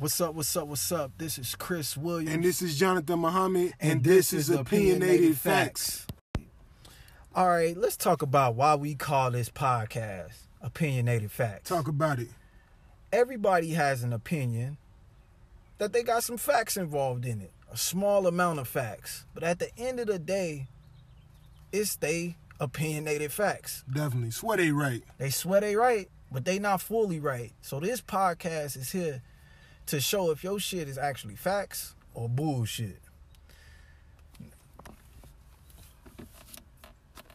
What's up? What's up? What's up? This is Chris Williams. And this is Jonathan Muhammad, and, this, is Opinionated Facts. All right, let's talk about why we call this podcast Opinionated Facts. Talk about it. Everybody has an opinion that they got some facts involved in it, a small amount of facts. But at the end of the day, it's they opinionated facts. Definitely. Swear they right. They swear they right, but they not fully right. So this podcast is here to show if your shit is actually facts or bullshit.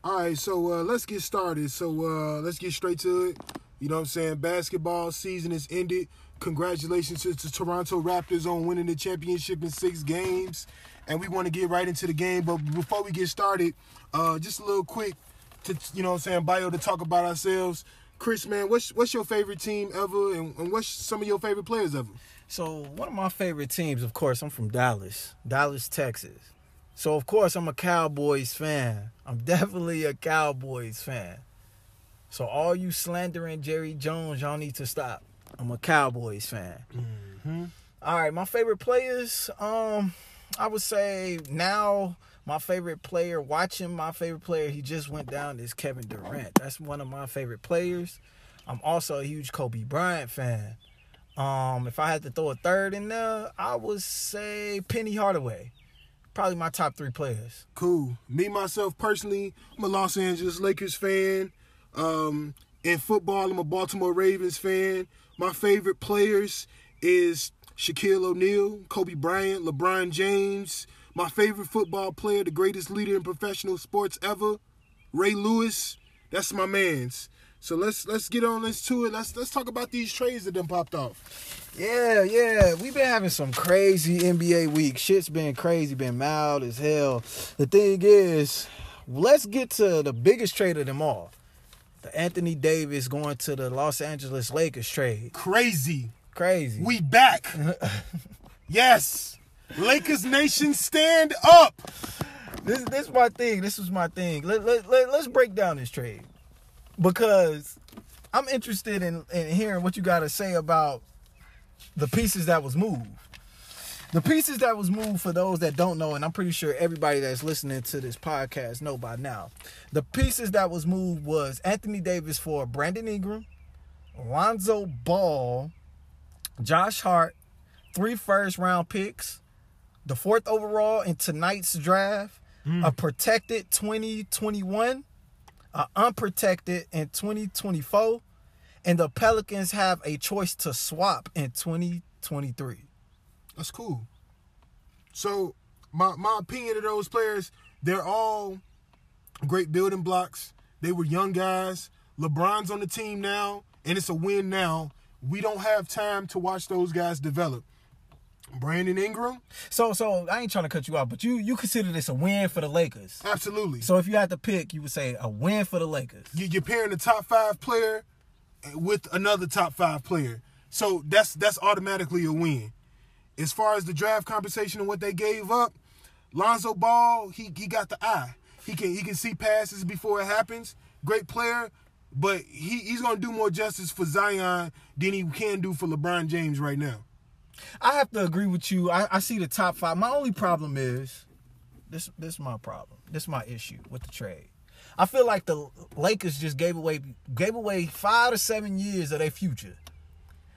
All right, so uh, let's get started. So uh, let's get straight to it. You know what I'm saying? Basketball season is ended. Congratulations to the Toronto Raptors on winning the championship in six games. And we want to get right into the game. But before we get started, uh, just a little quick to you know what I'm saying, bio to talk about ourselves. Chris, man, what's what's your favorite team ever and, and what's some of your favorite players ever? So one of my favorite teams, of course, I'm from Dallas, Dallas, Texas. So of course I'm a Cowboys fan. I'm definitely a Cowboys fan. So all you slandering Jerry Jones, y'all need to stop. I'm a Cowboys fan. Mm-hmm. All right, my favorite players. Um, I would say now my favorite player, watching my favorite player, he just went down is Kevin Durant. That's one of my favorite players. I'm also a huge Kobe Bryant fan. Um, if I had to throw a third in there, I would say Penny Hardaway. Probably my top three players. Cool. Me myself personally, I'm a Los Angeles Lakers fan. Um, in football, I'm a Baltimore Ravens fan. My favorite players is Shaquille O'Neal, Kobe Bryant, LeBron James. My favorite football player, the greatest leader in professional sports ever, Ray Lewis. That's my man's. So let's let's get on this to it. Let's let's talk about these trades that done popped off. Yeah, yeah. We've been having some crazy NBA week. Shit's been crazy, been mild as hell. The thing is, let's get to the biggest trade of them all. The Anthony Davis going to the Los Angeles Lakers trade. Crazy. Crazy. We back. yes. Lakers Nation stand up. This this is my thing. This was my thing. Let, let, let, let's break down this trade. Because I'm interested in, in hearing what you got to say about the pieces that was moved. The pieces that was moved for those that don't know, and I'm pretty sure everybody that's listening to this podcast know by now. The pieces that was moved was Anthony Davis for Brandon Ingram, Lonzo Ball, Josh Hart, three first round picks, the fourth overall in tonight's draft, a hmm. protected 2021, a unprotected in 2024, and the Pelicans have a choice to swap in 2023. That's cool. So my my opinion of those players, they're all great building blocks. They were young guys. LeBron's on the team now, and it's a win now. We don't have time to watch those guys develop. Brandon Ingram, So, so I ain't trying to cut you off, but you you consider this a win for the Lakers. absolutely. So, if you had to pick, you would say a win for the Lakers. You- you're pairing the top five player with another top five player. So that's that's automatically a win. As far as the draft compensation and what they gave up, Lonzo Ball, he he got the eye. He can he can see passes before it happens. Great player, but he, he's gonna do more justice for Zion than he can do for LeBron James right now. I have to agree with you. I, I see the top five. My only problem is this. This is my problem. This is my issue with the trade. I feel like the Lakers just gave away gave away five to seven years of their future,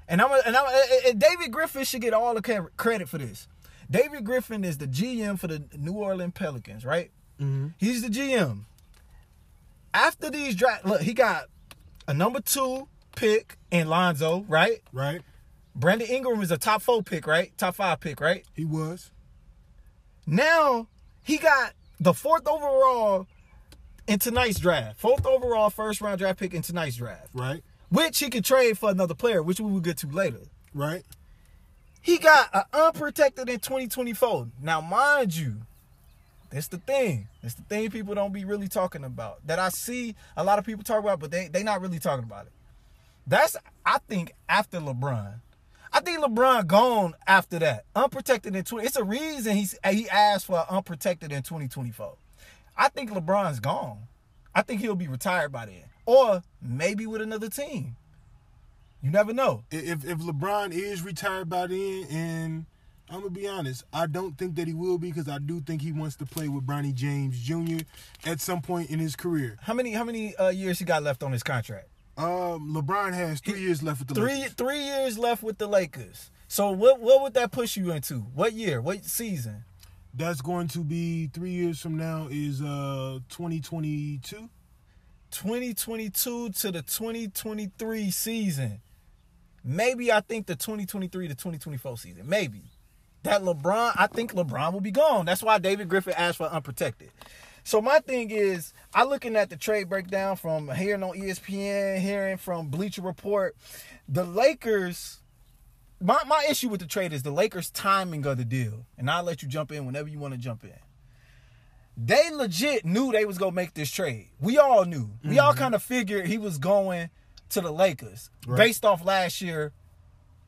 and I'm and I'm and David Griffin should get all the credit for this. David Griffin is the GM for the New Orleans Pelicans, right? Mm-hmm. He's the GM. After these draft, look, he got a number two pick in Lonzo, right? Right? Brandon Ingram is a top four pick, right? Top five pick, right? He was. Now he got the fourth overall in tonight's draft. Fourth overall first round draft pick in tonight's draft. Right? Which he could trade for another player, which we will get to later. Right? He got an unprotected in 2024. Now, mind you, that's the thing. That's the thing people don't be really talking about. That I see a lot of people talk about, but they they not really talking about it. That's I think after LeBron. I think LeBron gone after that. Unprotected in 20. It's a reason he's he asked for unprotected in 2024. I think LeBron's gone. I think he'll be retired by then. Or maybe with another team. You never know. If if LeBron is retired by then, and I'm gonna be honest, I don't think that he will be because I do think he wants to play with Bronny James Jr. at some point in his career. How many how many uh, years he got left on his contract? Um, LeBron has three years left with the Three Lakers. three years left with the Lakers. So what what would that push you into? What year? What season? That's going to be three years from now. Is uh 2022. 2022 to the 2023 season. Maybe I think the 2023 to 2024 season. Maybe. That LeBron, I think LeBron will be gone. That's why David Griffin asked for unprotected. So my thing is, I looking at the trade breakdown from hearing on ESPN, hearing from Bleacher Report, the Lakers. My my issue with the trade is the Lakers' timing of the deal, and I'll let you jump in whenever you want to jump in. They legit knew they was gonna make this trade. We all knew. We all mm-hmm. kind of figured he was going to the Lakers Right. based off last year.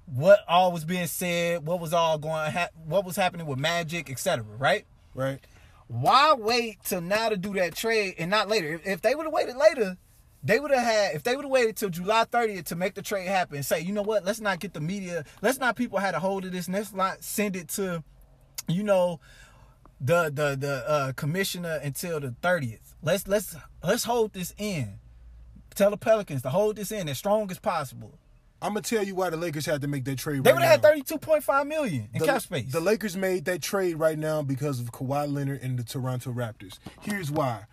What all was being said, what was all going, ha- what was happening with Magic, etc. Right? Right. Why wait till now to do that trade and not later? If, if they would have waited later, they would have had. If they would have waited till July 30th to make the trade happen, say, you know what, let's not get the media, let's not people had a hold of this, let's not send it to, you know, the the the uh, commissioner until the 30th. Let's let's let's hold this in. Tell the Pelicans to hold this in as strong as possible. I'm gonna tell you why the Lakers had to make that trade. They right would have had 32.5 million in the, cap space. The Lakers made that trade right now because of Kawhi Leonard and the Toronto Raptors. Here's why.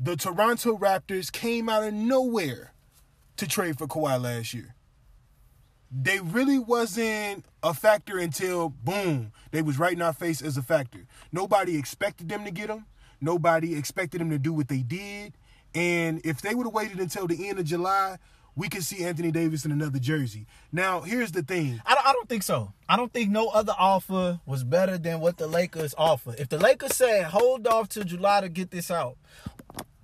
The Toronto Raptors came out of nowhere to trade for Kawhi last year. They really wasn't a factor until boom, they was right in our face as a factor. Nobody expected them to get him. Nobody expected them to do what they did. And if they would have waited until the end of July, we could see Anthony Davis in another jersey. Now, here's the thing. I don't, I don't think so. I don't think no other offer was better than what the Lakers offer. If the Lakers said hold off till July to get this out,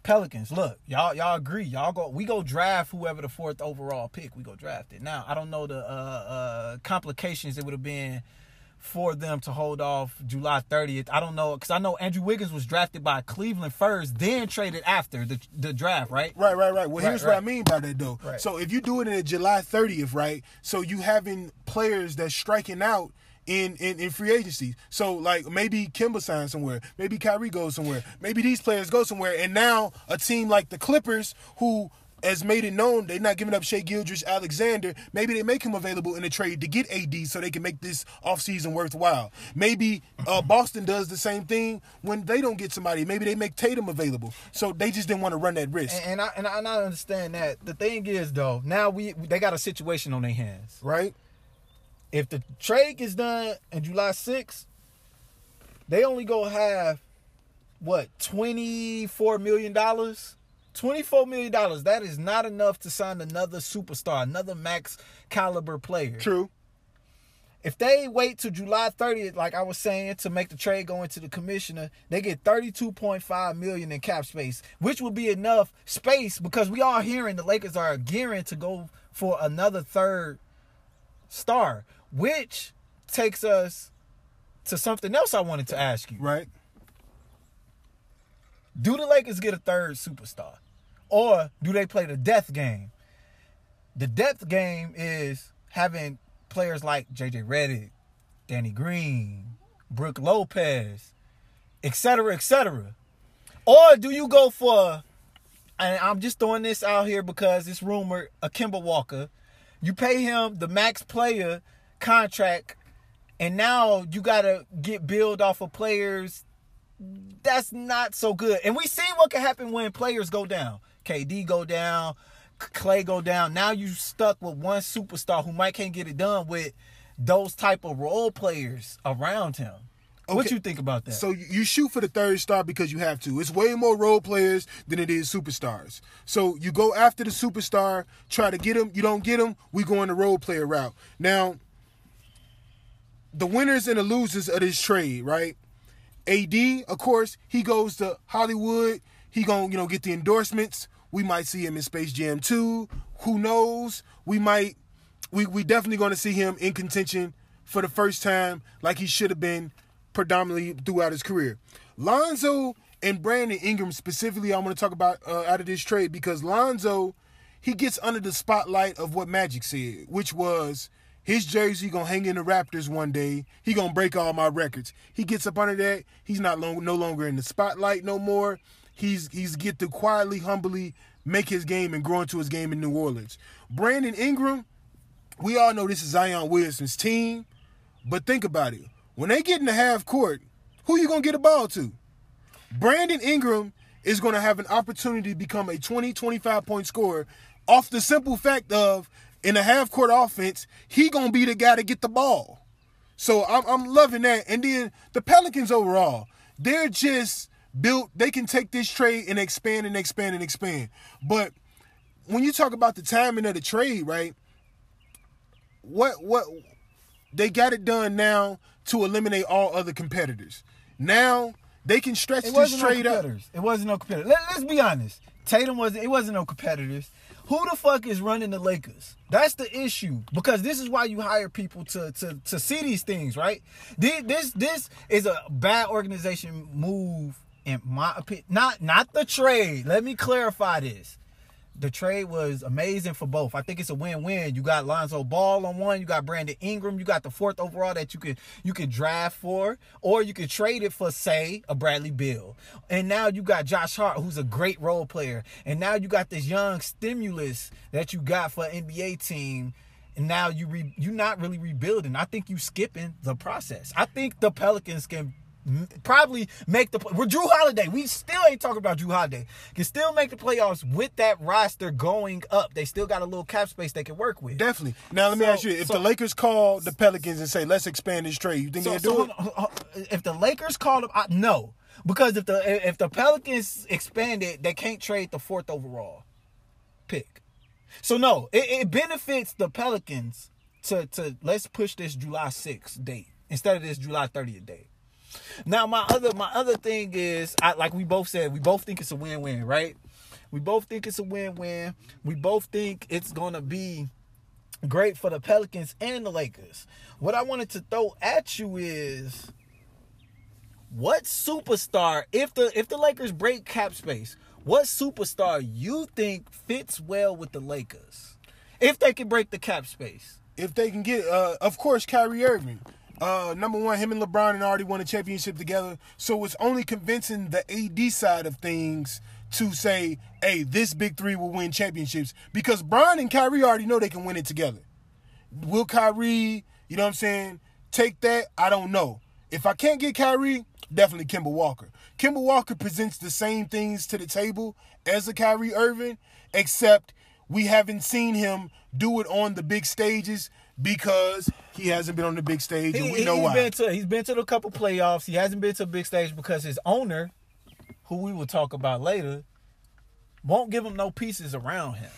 Pelicans, look, y'all y'all agree. Y'all go we go draft whoever the fourth overall pick, we go draft it. Now, I don't know the uh uh complications it would have been for them to hold off July 30th. I don't know cuz I know Andrew Wiggins was drafted by Cleveland first, then traded after the the draft, right? Right, right, right. Well, Right, here's what I mean by that, though. Right. So if you do it in a July 30th, right? So you having players that's striking out in, in in free agency. So like maybe Kemba signs somewhere, maybe Kyrie goes somewhere, maybe these players go somewhere, and now a team like the Clippers, who has made it known they're not giving up Shai Gilgeous-Alexander. Maybe they make him available in a trade to get AD so they can make this offseason worthwhile. Maybe uh, Boston does the same thing when they don't get somebody. Maybe they make Tatum available. So they just didn't want to run that risk. And, and I and I, and I understand that. The thing is though, now we they got a situation on their hands. right? if the trade is done in July 6th, they only go have what $24 million? $24 million. That is not enough to sign another superstar, another max caliber player. True. If they wait till July 30th, like I was saying, to make the trade go into the commissioner, they get 32.5 million in cap space, which would be enough space because we all hearing the Lakers are gearing to go for another third star, which takes us to something else I wanted to ask you. Right. Do the Lakers get a third superstar? Or do they play the death game? The death game is having players like JJ Redick, Danny Green, Brook Lopez, etc., etc. Or do you go for, and I'm just throwing this out here because it's rumored, a Kemba Walker. You pay him the max player contract, and now you got to get billed off of players that's not so good. And we see what can happen when players go down. KD go down, Clay go down. Now you stuck with one superstar who might can't get it done with those type of role players around him. What Okay. you think about that? So you- you shoot for the third star because you have to. It's way more role players than it is superstars. So you go after the superstar, try to get him. You don't get him. We go on the role player route. Now, the winners and the losers of this trade, right? AD, of course, he goes to Hollywood. He gonna you know get the endorsements. We might see him in Space Jam 2. Who knows? We might. We we definitely going to see him in contention for the first time, like he should have been predominantly throughout his career. Lonzo and Brandon Ingram specifically, I want to talk about uh, out of this trade because Lonzo, he gets under the spotlight of what Magic said, which was his jersey gonna hang in the Raptors one day. He gonna break all my records. He gets up under that. He's not long, no longer in the spotlight no more. He's he's get to quietly, humbly make his game and grow into his game in New Orleans. Brandon Ingram, we all know this is Zion Williamson's team, but think about it. When they get in the half court, who you gonna get a ball to? Brandon Ingram is to have an opportunity to become a 20, 25 point scorer off the simple fact of in a half court offense, he to be the guy to get the ball. So I'm, I'm loving that. And then the Pelicans overall, they're just built, they can take this trade and expand and expand and expand. But when you talk about the timing of the trade, right? What, what, they got it done now to eliminate all other competitors. Now, they can stretch It this wasn't no up. It wasn't no competitors. Let, let's be honest. Tatum wasn't. It wasn't no competitors. Who the fuck is running the Lakers? That's the issue. Because this is why you hire people to to to see these things, right? Thi- This this is a bad organization move in my opinion. Not not the trade. Let me clarify this. The trade was amazing for both. I think it's a win-win. You got Lonzo Ball on one, you got Brandon Ingram, you got the fourth overall that you could you could draft for, or you could trade it for, say, a Bradley Beal. And now you got Josh Hart, who's a great role player. And now you got this young stimulus that you got for an NBA team. And now you re, you not really rebuilding. I think you skipping the process. I think the Pelicans can probably make the we're Jrue Holiday. We still ain't talking about Jrue Holiday. Can still make the playoffs with that roster going up. They still got a little cap space they can work with. Definitely. Now let me So- ask you: If so- the Lakers call the Pelicans and say, "Let's expand this trade," you think So, they'll do it? on, if the Lakers called them, I, no, because if the if the Pelicans expand it, they can't trade the fourth overall pick. So no, it, it benefits the Pelicans to to let's push this July 6th date instead of this July 30th date. Now my other my other thing is I like we both said we both think it's a win-win, right? We both think it's a win-win. We both think it's gonna be great for the Pelicans and the Lakers. What I wanted to throw at you is what superstar if the if the Lakers break cap space, what superstar you think fits well with the Lakers? If they can break the cap space. If they can get, uh, of course, Kyrie Irving. Uh, number one, him and LeBron had already won a championship together, so it's only convincing the AD side of things to say, "Hey, this big three will win championships," because Bron and Kyrie already know they can win it together. Will Kyrie, you know what I'm saying, take that? I don't know. If I can't get Kyrie, definitely Kemba Walker. Kemba Walker presents the same things to the table as a Kyrie Irving, except we haven't seen him do it on the big stages because he hasn't been on the big stage, and we know he's why. Been to, he's been to a couple playoffs. He hasn't been to a big stage because his owner, who we will talk about later, won't give him no pieces around him.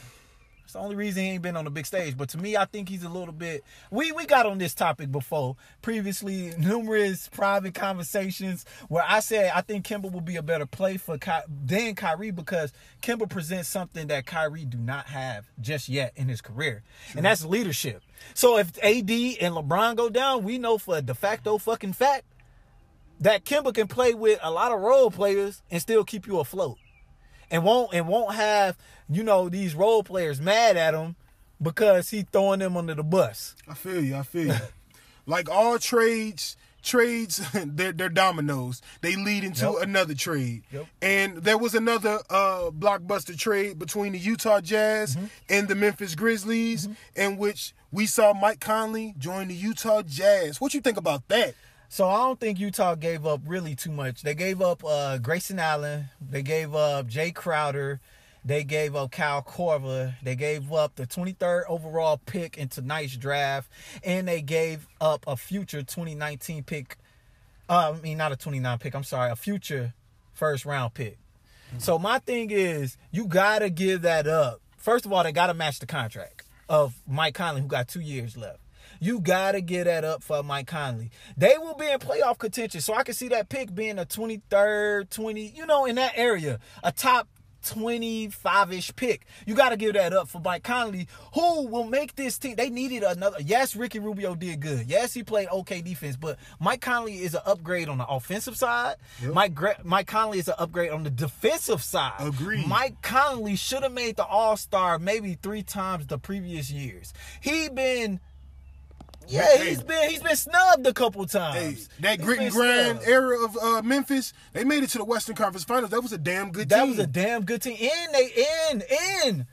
It's the only reason he ain't been on the big stage. But to me, I think he's a little bit. We we got on this topic before previously, numerous private conversations where I said I think Kemba will be a better play for Ky- than Kyrie because Kemba presents something that Kyrie do not have just yet in his career, and that's leadership. So if AD and LeBron go down, we know for a de facto fucking fact that Kemba can play with a lot of role players and still keep you afloat and won't and won't have you know these role players mad at him because he throwing them under the bus. I feel you. I feel you. like all trades, trades they're, they're dominoes. They lead into Yep. another trade. Yep. And there was another uh, blockbuster trade between the Utah Jazz Mm-hmm. and the Memphis Grizzlies, in which we saw Mike Conley join the Utah Jazz. What you think about that? So I don't think Utah gave up really too much. They gave up uh, Grayson Allen. They gave up Jae Crowder. They gave up Kyle Korver. They gave up the 23rd overall pick in tonight's draft, and they gave up a future 2019 pick. Uh, I mean, not a 29 pick. I'm sorry, a future first round pick. So my thing is, you gotta give that up. First of all, they gotta match the contract of Mike Conley, who got two years left. You gotta get that up for Mike Conley. They will be in playoff contention, so I can see that pick being a 23rd, 20, you know, in that area, a top 25-ish pick. You got to give that up for Mike Conley, who will make this team. They needed another. Yes, Ricky Rubio did good. Yes, he played okay defense, but Mike Conley is an upgrade on the offensive side. Yep. Mike Mike Conley is an upgrade on the defensive side. Agreed. Mike Conley should have made the All Star maybe three times the previous years. He been. Yeah, Hey. he's been he's been snubbed a couple Hey, times. that He's grit and grind snubbed. era of uh, Memphis, they made it to the Western Conference Finals. That was a damn good That team. That was a damn good team. And they in in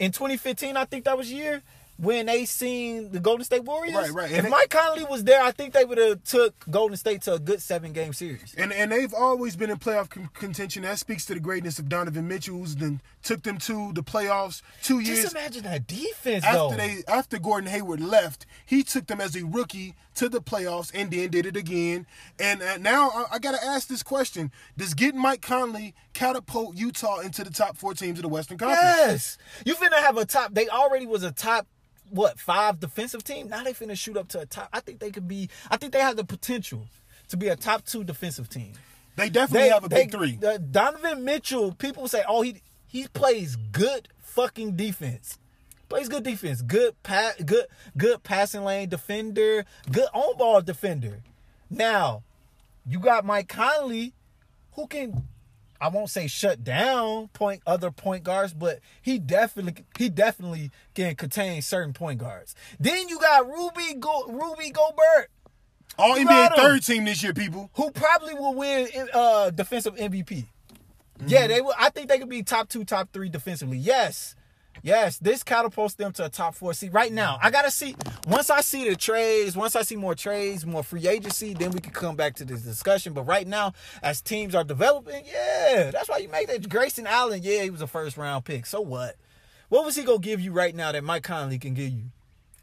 in 2015, I think that was year when they seen the Golden State Warriors. Right, right. And If they- Mike Conley was there, I think they would have took Golden State to a good seven game series. and and they've always been in playoff con- contention. That speaks to the greatness of Donovan Mitchell, who's then took them to the playoffs two years Just imagine that defense though. after they after Gordon Hayward left. He took them as a rookie to the playoffs and then did it again. And uh, now I, I got to ask this question: Does getting Mike Conley catapult Utah into the top four teams of the Western Conference? Yes. You finna have a top. They already was a top. What five defensive team? Now they finna shoot up to a top. I think they could be. I think they have the potential to be a top two defensive team. They definitely have a big three. uh, Donovan Mitchell. People say, oh, he he plays good fucking defense. Plays good defense. Good pa- good good passing lane defender. Good on ball defender. Now, you got Mike Conley, who can I won't say shut down point other point guards, but he definitely he definitely can contain certain point guards. Then you got Rudy Go, Rudy Gobert, All You NBA third team this year, people. who probably will win uh defensive MVP. Yeah, they will. I think they could be top two, top three defensively. Yes. Yes, this catapults them to a top four seed. Right now, I gotta see. Once I see the trades, once I see more trades, more free agency, then we can come back to this discussion. But right now, as teams are developing, yeah, that's why you make that. Grayson Allen, yeah, he was a first round pick. So what? What was he gonna give you right now that Mike Conley can give you?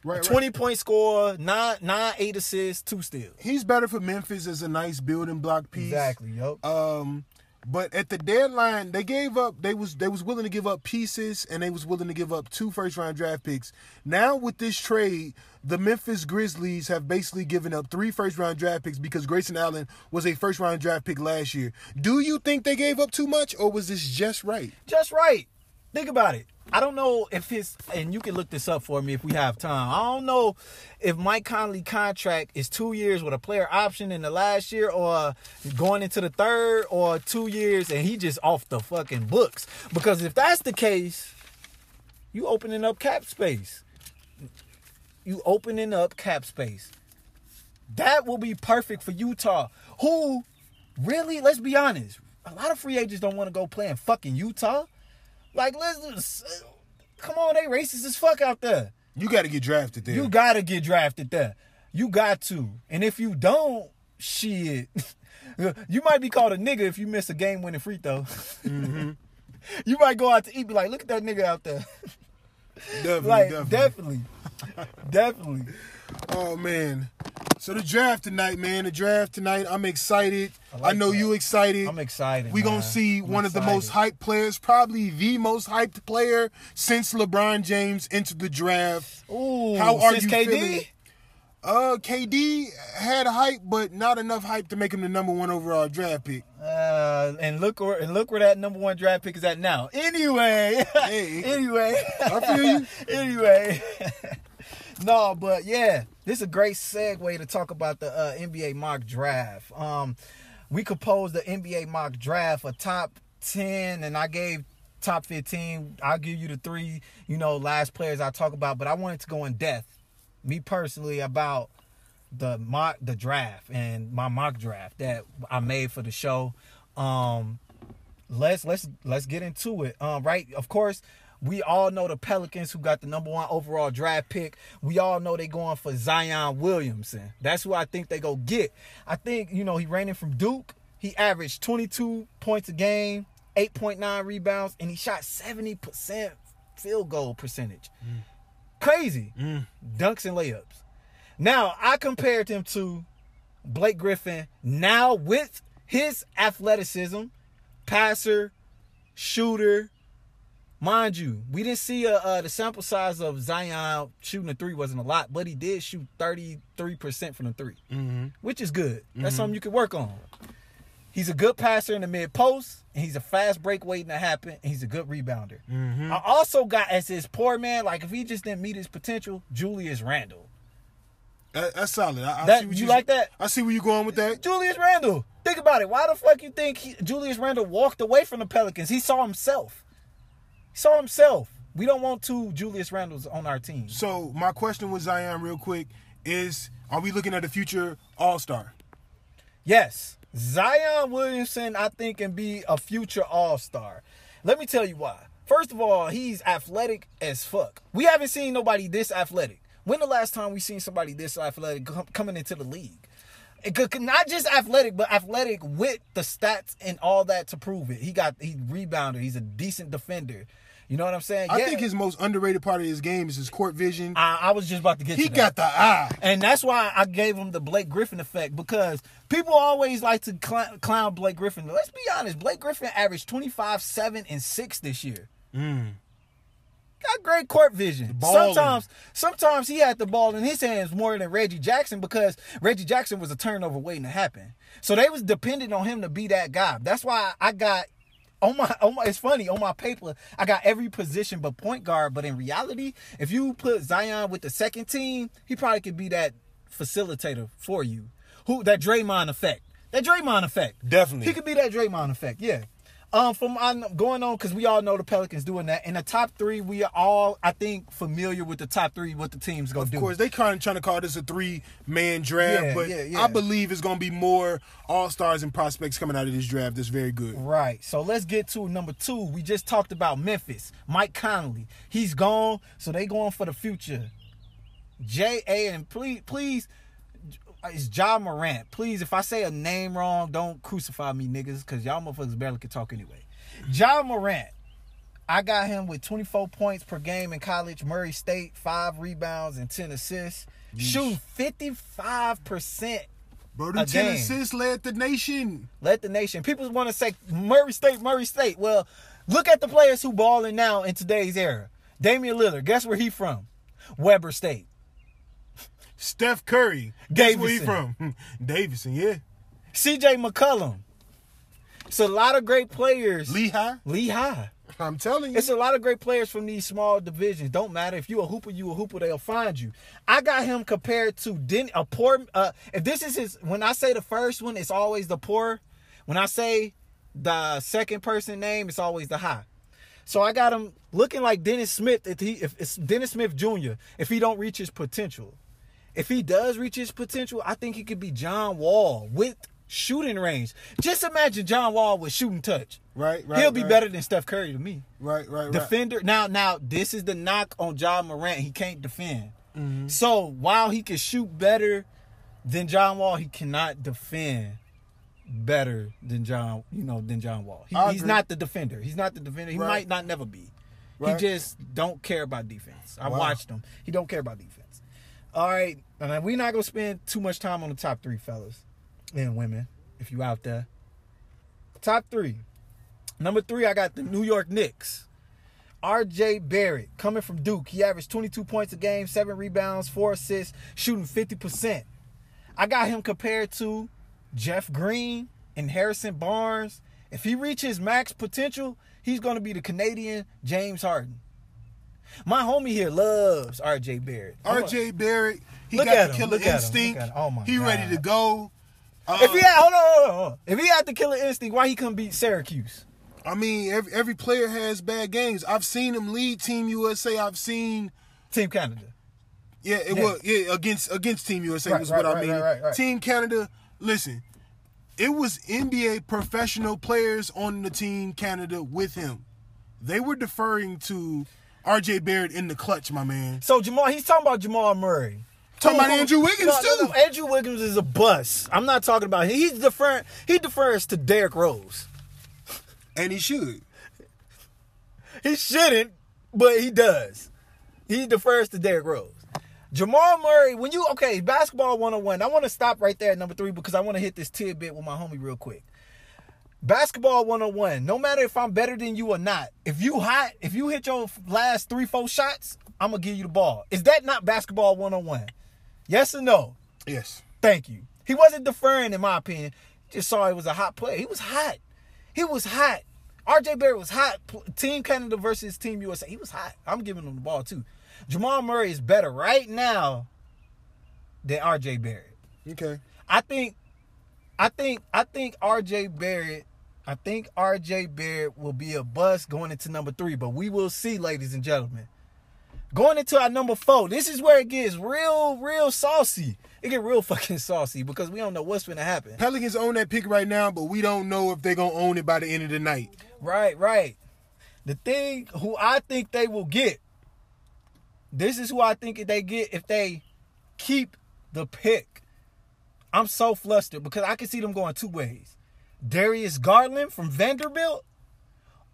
Right, right. Twenty point score, nine, nine, eight assists, two steals. He's better for Memphis as a nice building block piece. Exactly. Yup. Um, but at the deadline, they gave up. They was they was willing to give up pieces, and they was willing to give up two first round draft picks. Now with this trade, the Memphis Grizzlies have basically given up three first round draft picks because Grayson Allen was a first round draft pick last year. Do you think they gave up too much, or was this just right? just right. Think about it. I don't know if his and you can look this up for me if we have time. I don't know if Mike Conley contract is two years with a player option in the last year or going into the third or two years and he just off the fucking books. Because if that's the case, you opening up cap space. You opening up cap space. That will be perfect for Utah. Who really, let's be honest, a lot of free agents don't want to go play in fucking Utah. Like, let's come on, they racist as fuck out there. You got to get drafted there. You gotta get drafted there. You got to. And if you don't, shit. you might be called a nigga if you miss a game winning free throw. Mm-hmm. you might go out to eat, be like, look at that nigga out there. definitely, like, definitely. definitely. definitely. Oh man. So the draft tonight, man. The draft tonight. I'm excited. I, I know that. you excited. I'm excited. We gonna see I'm one of the most hyped players, probably the most hyped player since LeBron James entered the draft. Ooh, How are since you KD? feeling? Uh, KD had hype, but not enough hype to make him the number one overall draft pick. Uh, and look where and look where that number one draft pick is at now. Anyway, Hey. anyway, I feel you. anyway, no, but yeah, this is a great segue to talk about the uh, NBA mock draft. Um, we composed the NBA mock draft a top ten, and I gave top fifteen. I'll give you the three, you know, last players I talk about, but I wanted to go in depth, me personally, about the mock the draft and my mock draft that I made for the show. Um let's let's let's get into it. Um right, of course, we all know the Pelicans who got the number one overall draft pick. We all know they going for Zion Williamson. That's who I think they go get. I think, you know, he reigning from Duke. He averaged 22 points a game, 8.9 rebounds, and he shot 70% field goal percentage. Crazy. Mm. Dunks and layups. Now, I compared him to Blake Griffin now with his athleticism, passer, shooter. Mind you, we didn't see uh, uh, the sample size of Zion shooting a three wasn't a lot, but he did shoot 33% from the 3 Mm-hmm. which is good. That's something you can work on. He's a good passer in the mid post, and he's a fast break waiting to happen, and he's a good rebounder. Mm-hmm. I also got as his poor man, like if he just didn't meet his potential, Julius Randle. That, that's solid. I, I That- what you like that? I see where you're going with that. Julius Randle. Think about it. Why the fuck you think he, Julius Randle walked away from the Pelicans? He saw himself. Saw himself. We don't want two Julius Randles on our team. So my question with Zion, real quick, is: Are we looking at a future All Star? Yes, Zion Williamson, I think, can be a future All Star. Let me tell you why. First of all, he's athletic as fuck. We haven't seen nobody this athletic. When the last time we seen somebody this athletic coming into the league? It could, not just athletic, but athletic with the stats and all that to prove it. He got he rebounder. He's a decent defender. You know what I'm saying? I Yeah. think his most underrated part of his game is his court vision. I, I was just about to get. he to that. got the eye. And that's why I gave him the Blake Griffin effect because people always like to cl- clown Blake Griffin. Let's be honest, Blake Griffin averaged 25, 7, and 6 this year. Mm. Got great court vision. Sometimes sometimes he had the ball in his hands more than Reggie Jackson because Reggie Jackson was a turnover waiting to happen. So they was dependent on him to be that guy. That's why I got on my on my it's funny, on my paper, I got every position but point guard. But in reality, if you put Zion with the second team, he probably could be that facilitator for you. Who that Draymond effect. That Draymond effect. Definitely. He could be that Draymond effect, yeah. Um, from I'm going on because we all know the Pelicans doing that. In the top three, we are all I think familiar with the top three. What the team's gonna Of do. Of course, they kind of trying to call this a three man draft, Yeah, but yeah, yeah. I believe it's going to be more All Stars and prospects coming out of this draft. That's very good. Right. So let's get to number two. We just talked about Memphis. Mike Conley. He's gone. So they going for the future. J A and please please it's Ja Morant. Please, if I say a name wrong, don't crucify me, niggas, because y'all motherfuckers barely can talk anyway. Ja Morant. I got him with 24 points per game in college, Murray State, five rebounds and 10 assists, shooting 55% Bro, the 10 game. assists led the nation. Led the nation. People want to say Murray State, Murray State. Well, look at the players who balling now in today's era. Damian Lillard. Guess where he from? Weber State. Steph Curry. Guess where he Davidson. from? Davidson, yeah. C.J. McCollum. It's a lot of great players. Lehigh. Lehigh. I'm telling you. It's a lot of great players from these small divisions. Don't matter if you a hooper, you a hooper. They'll find you. I got him compared to Den a poor. Uh, if this is his, when I say the first one, it's always the poor. When I say the second person name, it's always the high. So I got him looking like Dennis Smith. If he, if it's Dennis Smith Jr. If he don't reach his potential, if he does reach his potential, I think he could be John Wall with shooting range. Just imagine John Wall with shooting touch. Right, right, He'll be right. better than Steph Curry to me right, right, right. defender. Now, now this is the knock on Ja Morant. He can't defend. Mm-hmm. So while he can shoot better than John Wall, he cannot defend better than John. You know, than John Wall. He- he's not the defender. He's not the defender. He Right. might not never be. Right. He just don't care about defense. I Wow. watched him. He don't care about defense. All right, and we're not gonna spend too much time on the top three fellas and women. If you out there, top three. Number three, I got the New York Knicks. R.J. Barrett coming from Duke. He averaged 22 points a game, seven rebounds, four assists, shooting 50%. I got him compared to Jeff Green and Harrison Barnes. If he reaches max potential, he's going to be the Canadian James Harden. My homie here loves R.J. Barrett. R.J. Barrett, he Look got at the killer him, instinct. him. Oh my he ready to go. Uh, If he had, hold on, hold on, hold on. If he had the killer instinct, why he couldn't beat Syracuse? I mean, every every player has bad games. I've seen him lead Team USA. I've seen, Team Canada. yeah, it Yeah. was yeah against against Team USA Right, was right, what I mean. right, right, right. Team Canada, listen, it was NBA professional players on the Team Canada with him. They were deferring to R.J. Barrett in the clutch, my man. So Jamal, he's talking about Jamal Murray. Talking about Andrew Wiggins, no, no, too. no, Andrew Wiggins is a bust. I'm not talking about him. He's deferring. He defers to Derrick Rose. And he should. He shouldn't, but he does. He defers to Derrick Rose. Jamal Murray, when you okay, basketball 101. I want to stop right there at number three because I want to hit this tidbit with my homie real quick. Basketball 101. No matter if I'm better than you or not, if you hot, if you hit your last three, four shots, I'm gonna give you the ball. Is that not basketball 101? Yes or no? Yes. Thank you. He wasn't deferring, in my opinion. just saw it was a hot play. He was hot. He was hot. RJ Barrett was hot. Team Canada versus Team USA. He was hot. I'm giving him the ball too. Jamal Murray is better right now than RJ Barrett. Okay. I think I think I think RJ Barrett I think RJ Barrett will be a bust going into number three, but we will see, ladies and gentlemen. Going into our number four, this is where it gets real, real saucy. It get real fucking saucy because we don't know what's gonna happen. Pelicans own that pick right now, but we don't know if they're gonna own it by the end of the night. Right, right. The thing who I think they will get. This is who I think they get if they keep the pick. I'm so flustered because I can see them going two ways. Darius Garland from Vanderbilt,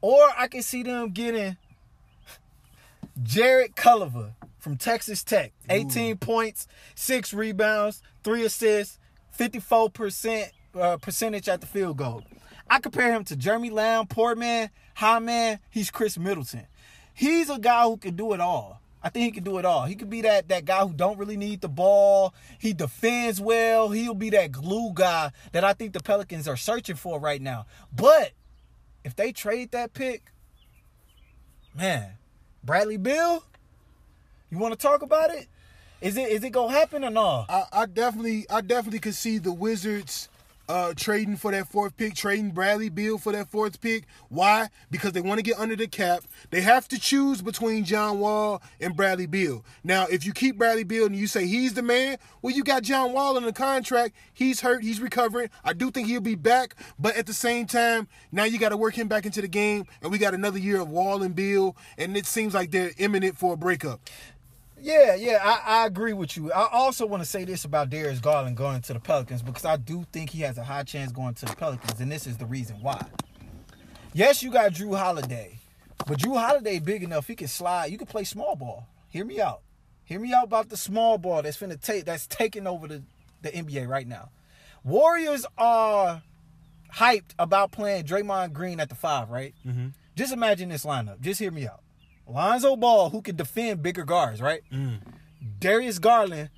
or I can see them getting Jarrett Culver from Texas Tech. 18 Ooh. points, six rebounds, three assists, 54% uh, percentage at the field goal. I compare him to Jeremy Lamb, poor man, high man. He's Khris Middleton. He's a guy who can do it all. I think he can do it all. He could be that that guy who don't really need the ball. He defends well. He'll be that glue guy that I think the Pelicans are searching for right now. But if they trade that pick, man, Bradley Beal, you want to talk about it? Is it is it gonna happen or not? I, I definitely I definitely could see the Wizards uh, trading for that fourth pick, trading Bradley Beal for that fourth pick. Why? Because they want to get under the cap. They have to choose between John Wall and Bradley Beal. Now, if you keep Bradley Beal and you say he's the man, well, you got John Wall in the contract. He's hurt. He's recovering. I do think he'll be back, but at the same time, now you got to work him back into the game, and we got another year of Wall and Beal, and it seems like they're imminent for a breakup. Yeah, yeah, I, I agree with you. I also want to say this about Darius Garland going to the Pelicans because I do think he has a high chance going to the Pelicans, and this is the reason why. Yes, you got Jrue Holiday, but Jrue Holiday big enough he can slide. You can play small ball. Hear me out. Hear me out about the small ball that's finna take that's taking over the, the NBA right now. Warriors are hyped about playing Draymond Green at the five, right? Mm-hmm. Just imagine this lineup. Just hear me out. Lonzo Ball, who can defend bigger guards, right? Mm. Darius Garland,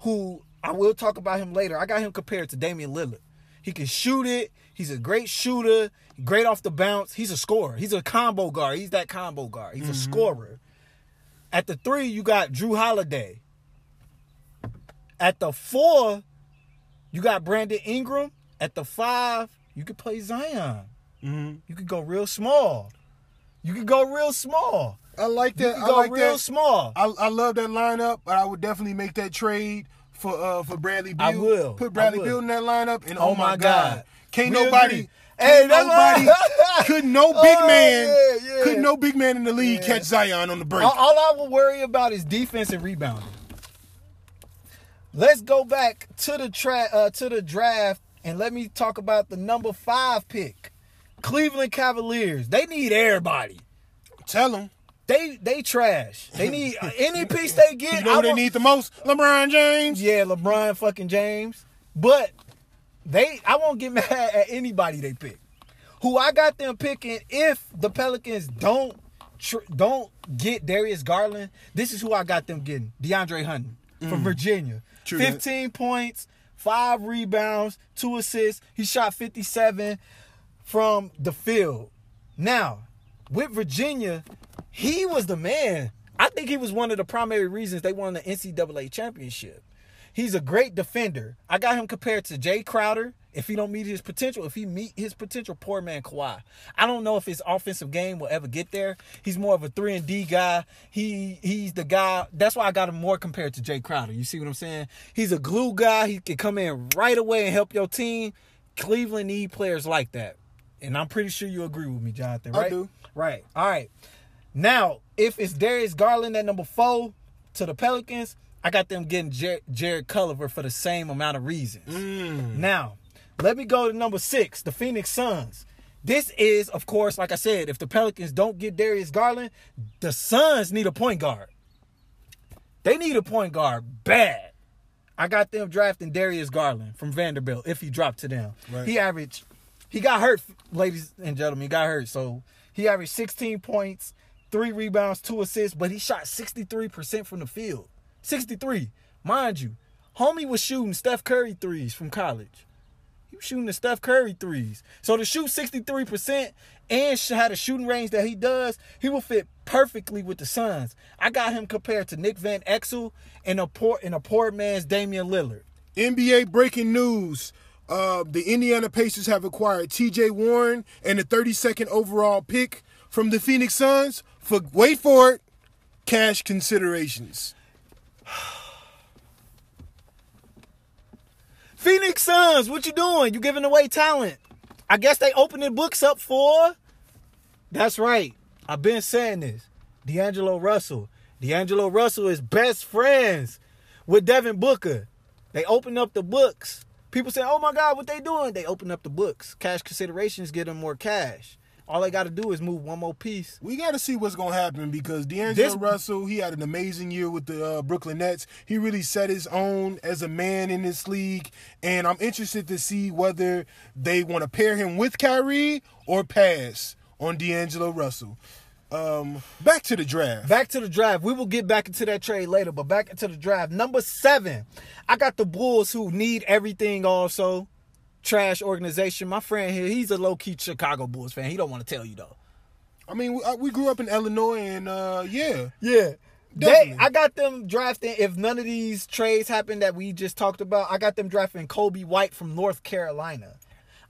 who I will talk about him later. I got him compared to Damian Lillard. He can shoot it. He's a great shooter, great off the bounce. He's a scorer. He's a combo guard. He's that combo guard. He's mm-hmm. a scorer. At the three, you got Jrue Holiday. At the four, you got Brandon Ingram. At the five, you could play Zion. Mm-hmm. You could go real small. You could go real small. I like that. I like real that. small. I, I love that lineup, but I would definitely make that trade for uh for Bradley Beal. I will put Bradley. Beal in that lineup, and oh, oh my god, god. can't we nobody. Agree. Hey, nobody could no big oh, man yeah, yeah. could no big man in the league yeah. catch Zion on the break. All, all I will worry about is defense and rebounding. Let's go back to the tra- uh, to the draft and let me talk about the number five pick, Cleveland Cavaliers. They need everybody. Tell them. They they trash. They need any piece they get. You know they need the most? LeBron James. Yeah, LeBron fucking James. But they, I won't get mad at anybody they pick. Who I got them picking if the Pelicans don't tr- don't get Darius Garland. This is who I got them getting: DeAndre Hunter from mm. Virginia. True Fifteen that. points, five rebounds, two assists. He shot fifty-seven from the field. Now with Virginia, he was the man. I think he was one of the primary reasons they won the NCAA championship. He's a great defender. I got him compared to Jae Crowder. If he don't meet his potential, if he meet his potential, poor man Kawhi. I don't know if his offensive game will ever get there. He's more of a three and D guy. He he's the guy. That's why I got him more compared to Jae Crowder. You see what I'm saying? He's a glue guy. He can come in right away and help your team. Cleveland need players like that, and I'm pretty sure you agree with me, Jonathan. Right? I do. Right. All right. Now, if it's Darius Garland at number four to the Pelicans, I got them getting Jer- Jarrett Culver for the same amount of reasons. Mm. Now, let me go to number six, the Phoenix Suns. This is, of course, like I said, if the Pelicans don't get Darius Garland, the Suns need a point guard. They need a point guard bad. I got them drafting Darius Garland from Vanderbilt if he dropped to them. Right. He averaged, he got hurt, ladies and gentlemen, he got hurt. So he averaged 16 points, three rebounds, two assists, but he shot 63% from the field. 63. Mind you, homie was shooting Steph Curry threes from college. He was shooting the Steph Curry threes. So to shoot 63% and had a shooting range that he does, he will fit perfectly with the Suns. I got him compared to Nick Van Exel and a poor and a poor man's Damian Lillard. NBA breaking news. Uh, the Indiana Pacers have acquired TJ Warren and the 32nd overall pick from the Phoenix Suns for, wait for it, cash considerations. Phoenix Suns, what you doing? You giving away talent. I guess they opening books up for. That's right. I've been saying this. D'Angelo Russell. D'Angelo Russell is best friends with Devin Booker. They open up the books. People say, "Oh my God, what they doing?" They open up the books. Cash considerations get them more cash. All they got to do is move one more piece. We got to see what's going to happen because D'Angelo This- Russell, he had an amazing year with the uh, Brooklyn Nets. He really set his own as a man in this league, and I'm interested to see whether they want to pair him with Kyrie or pass on D'Angelo Russell. Um, back to the draft. Back to the draft. We will get back into that trade later, but back into the draft. Number seven, I got the Bulls who need everything also. Trash organization. My friend here, he's a low key Chicago Bulls fan. He don't want to tell you though. I mean, we, uh, we grew up in Illinois, and uh, yeah, Yeah. They, I got them drafting. If none of these trades happen that we just talked about, I got them drafting Coby White from North Carolina.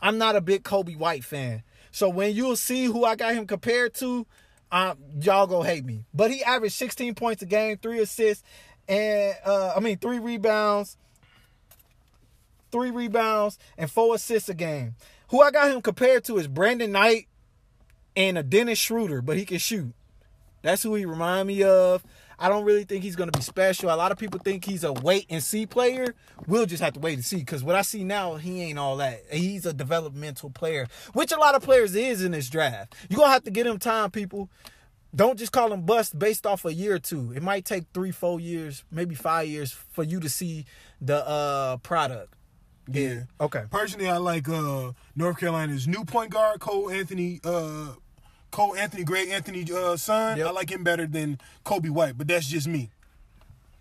I'm not a big Coby White fan, so when you'll see who I got him compared to, uh, y'all go hate me. But he averaged 16 points a game, three assists, and uh, I mean three rebounds, three rebounds, and four assists a game. Who I got him compared to is Brandon Knight and a Dennis Schroeder, but he can shoot. That's who he remind me of. I don't really think he's going to be special. A lot of people think he's a wait and see player. We'll just have to wait and see because what I see now, he ain't all that. He's a developmental player, which a lot of players is in this draft. You're going to have to get him time, people. Don't just call him bust based off a year or two. It might take three, four years, maybe five years for you to see the uh product. Yeah. Okay. Personally, I like uh, North Carolina's new point guard, Cole Anthony. Uh, Cole Anthony, Greg Anthony, uh, son. Yep. I like him better than Coby White, but that's just me.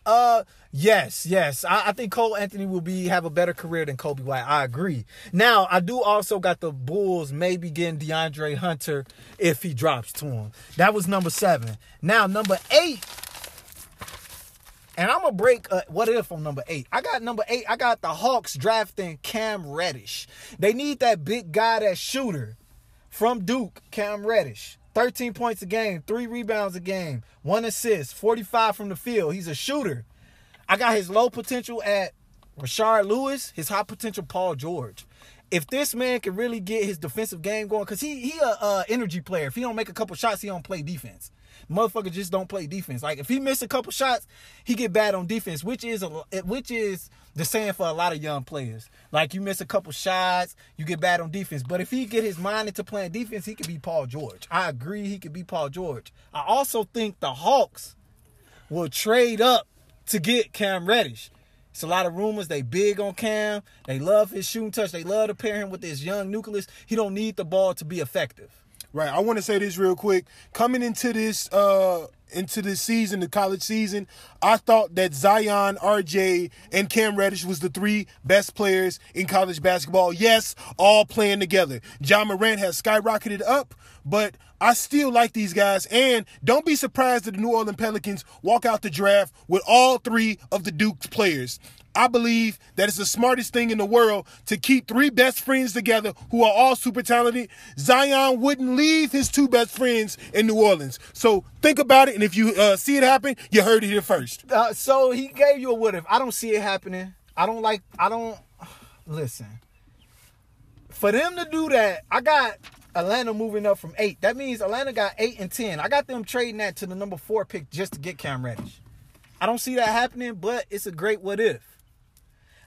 Uh, yes, yes. I, I think Cole Anthony will be have a better career than Coby White. I agree. Now, I do also got the Bulls maybe getting DeAndre Hunter if he drops to him. That was number seven. Now, number eight. And I'm gonna break. What if on number eight? I got number eight. I got the Hawks drafting Cam Reddish. They need that big guy, that shooter from Duke, Cam Reddish. 13 points a game, three rebounds a game, one assist, 45 from the field. He's a shooter. I got his low potential at Rashard Lewis, his high potential Paul George. If this man can really get his defensive game going, because he he a uh, energy player. If he don't make a couple shots, he don't play defense. Motherfucker just don't play defense. Like if he miss a couple shots, he get bad on defense, which is a eh, which is the saying for a lot of young players. Like you miss a couple shots, you get bad on defense. But if he get his mind into playing defense, he could be Paul George. I agree, he could be Paul George. I also think the Hawks will trade up to get Cam Reddish. It's a lot of rumors. They big on Cam. They love his shooting touch. They love to pair him with this young nucleus. He don't need the ball to be effective. Right. I want to say this real quick. Coming into this uh into this season, the college season, I thought that Zion, RJ, and Cam Reddish was the three best players in college basketball. Yes, all playing together. Ja Morant has skyrocketed up, but I still like these guys. And don't be surprised that the New Orleans Pelicans walk out the draft with all three of the Duke's players. I believe that it's the smartest thing in the world to keep three best friends together who are all super talented. Zion wouldn't leave his two best friends in New Orleans. So think about it, and if you uh, see it happen, you heard it here first. Uh, so he gave you a what if. I don't see it happening. I don't like. I don't listen. For them to do that, I got Atlanta moving up from eight. That means Atlanta got eight and ten. I got them trading that to the number four pick just to get Cam Reddish. I don't see that happening, but it's a great what if.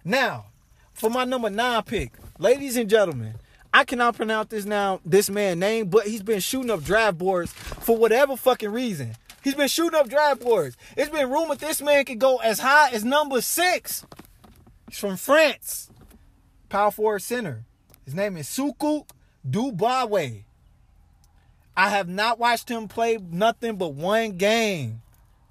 Now, for my number nine pick, ladies and gentlemen, I cannot pronounce this now, this man name, but he's been shooting up draft boards for whatever fucking reason. He's been shooting up draft boards. It's been rumored this man could go as high as number six. He's from France. Power forward center. His name is Suku Dubawe. I have not watched him play nothing but one game.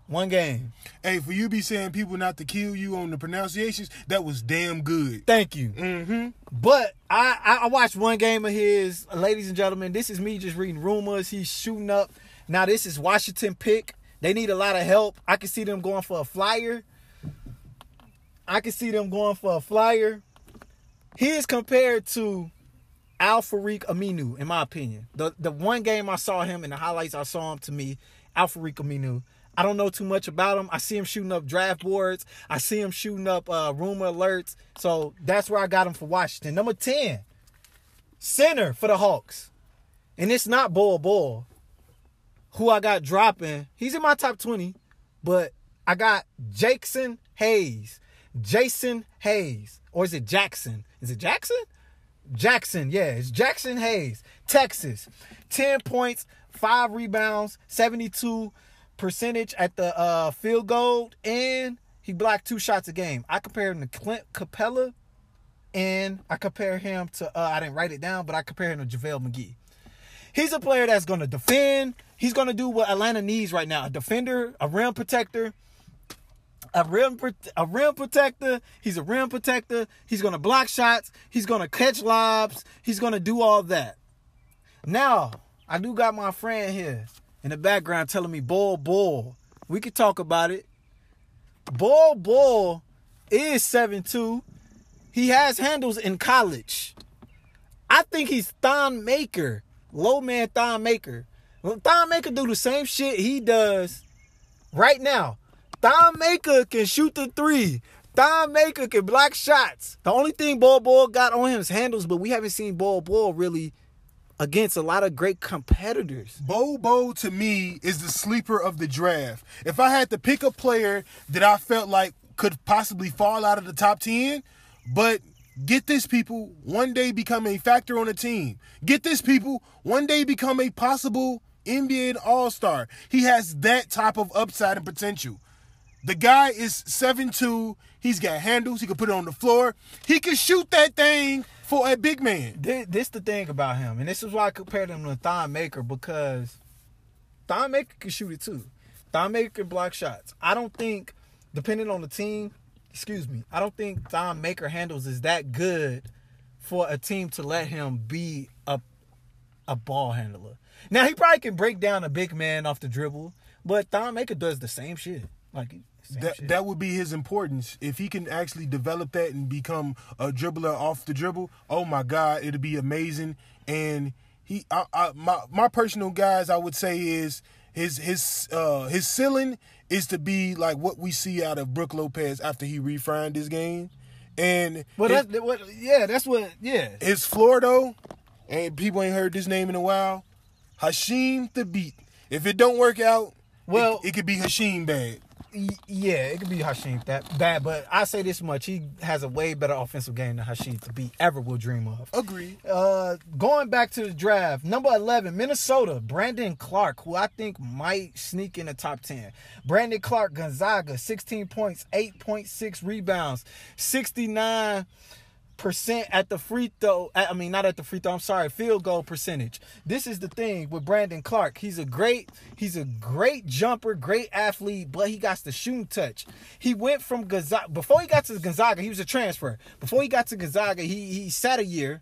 One game. Hey, for you be saying people not to kill you on the pronunciations, that was damn good. Thank you. Mm-hmm. But I, I I watched one game of his, ladies and gentlemen. This is me just reading rumors. He's shooting up. Now this is Washington pick. They need a lot of help. I can see them going for a flyer. I can see them going for a flyer. He is compared to Al-Farouq Aminu, in my opinion. The the one game I saw him in the highlights I saw him to me, Al-Farouq Aminu. I don't know too much about him. I see him shooting up draft boards. I see him shooting up uh, rumor alerts. So that's where I got him for Washington. Number 10, center for the Hawks. And it's not Bol Bol, who I got dropping. He's in my top 20, but I got Jaxson Hayes. Jason Hayes. Or is it Jackson? Is it Jackson? Jackson, yeah, it's Jaxson Hayes, Texas. 10 points, 5 rebounds, 72 percentage at the uh, field goal, and he blocked two shots a game. I compare him to Clint Capela, and I compare him to, uh, I didn't write it down, but I compare him to JaVale McGee. He's a player that's going to defend. He's going to do what Atlanta needs right now a defender, a rim protector, a rim a rim protector. He's a rim protector. He's gonna block shots. He's gonna catch lobs. He's gonna do all that. Now, I do got my friend here in the background telling me Bol Bol. We could talk about it. Bol Bol is seven two. He has handles in college. I think he's Thon Maker. Low man Thon Maker. Thon Maker do the same shit he does right now. Thon Maker can shoot the three. Thon Maker can block shots. The only thing Bol Bol got on him is handles, but we haven't seen Bol Bol really against a lot of great competitors. Bol to me is the sleeper of the draft. If I had to pick a player that I felt like could possibly fall out of the top 10, but get this people, one day become a factor on a team. Get this people, one day become a possible NBA All-Star. He has that type of upside and potential. The guy is 7'2. He's got handles. He can put it on the floor. He can shoot that thing for a big man. This, this the thing about him, and this is why I compared him to Thon Maker because Thon Maker can shoot it too. Thon Maker can block shots. I don't think, depending on the team, excuse me, I don't think Thon Maker handles is that good for a team to let him be a a ball handler. Now he probably can break down a big man off the dribble, but Thon Maker does the same shit. Like that shit. that would be his importance. If he can actually develop that and become a dribbler off the dribble, oh my God, it'd be amazing. And he, I, I, my my personal guys, I would say is his his uh his ceiling is to be like what we see out of Brook Lopez after he refined his game. And well, his, that's what, yeah, that's what, yeah. His floor though, and people ain't heard this name in a while. Hasheem Thabeet. If it don't work out, well, it, it could be Hashim bad yeah, it could be Hashim that bad, but I say this much: he has a way better offensive game than Hasheem Thabeet ever will dream of. Agree. Uh, going back to the draft, number eleven, Minnesota, Brandon Clarke, who I think might sneak in the top ten. Brandon Clarke, Gonzaga, sixteen points, eight point six rebounds, sixty nine percent at the free throw. I mean, not at the free throw. I'm sorry, field goal percentage. This is the thing with Brandon Clarke. He's a great, he's a great jumper, great athlete, but he got the shooting touch. He went from Gonzaga before he got to Gonzaga. He was a transfer. Before he got to Gonzaga, he he sat a year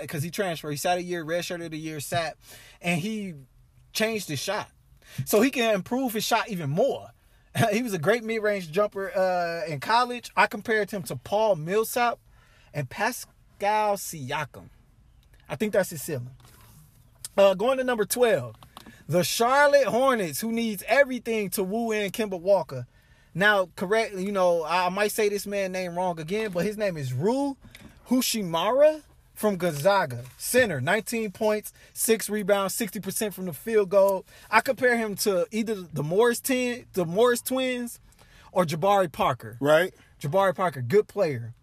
because uh, he transferred. He sat a year, redshirted a year, sat, and he changed his shot so he can improve his shot even more. he was a great mid-range jumper uh, in college. I compared him to Paul Millsap and Pascal Siakam. I think that's his ceiling. Uh, going to number 12, the Charlotte Hornets, who needs everything to woo in Kemba Walker. Now, correct, you know, I might say this man name wrong again, but his name is Rui Hachimura from Gonzaga. Center, 19 points, 6 rebounds, 60% from the field goal. I compare him to either the Morris, ten, the Morris twins or Jabari Parker. Right. Jabari Parker, good player.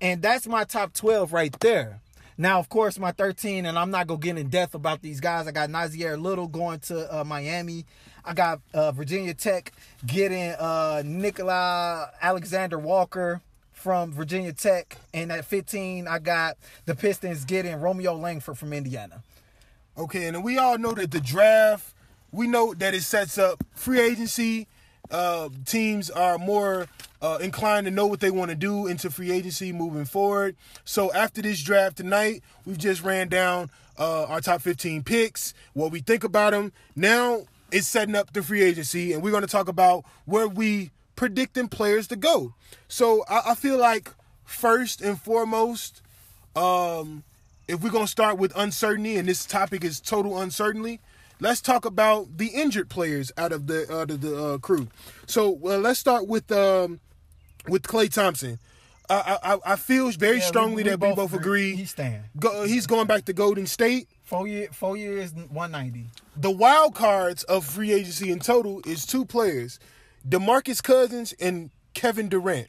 And that's my top 12 right there. Now, of course, my 13, and I'm not going to get in depth about these guys. I got Nassir Little going to uh, Miami. I got uh, Virginia Tech getting uh, Nickeil Alexander Walker from Virginia Tech. And at 15, I got the Pistons getting Romeo Langford from Indiana. Okay, and we all know that the draft, we know that it sets up free agency. uh, teams are more uh, inclined to know what they want to do into free agency moving forward. So after this draft tonight, we've just ran down uh, our top 15 picks, what we think about them. Now it's setting up the free agency, and we're going to talk about where we predicting players to go. So I, I feel like first and foremost, um, if we're gonna start with uncertainty, and this topic is total uncertainty, let's talk about the injured players out of the out of the uh, crew. So well, let's start with um, with Klay Thompson. I, I I feel very Yeah, strongly we that we both agree. He's staying. Go, he's going back to Golden State. Four year, four years, one ninety. The wild cards of free agency in total is two players, DeMarcus Cousins and Kevin Durant.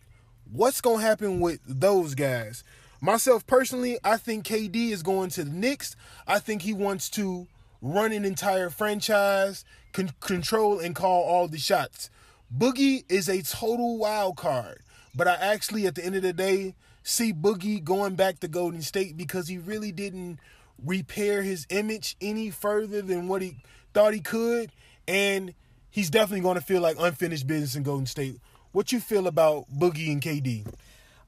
What's going to happen with those guys? Myself personally, I think KD is going to the Knicks. I think he wants to run an entire franchise, con- control and call all the shots. Boogie is a total wild card, but I actually, at the end of the day, see Boogie going back to Golden State because he really didn't repair his image any further than what he thought he could, and he's definitely going to feel like unfinished business in Golden State. What you feel about Boogie and KD?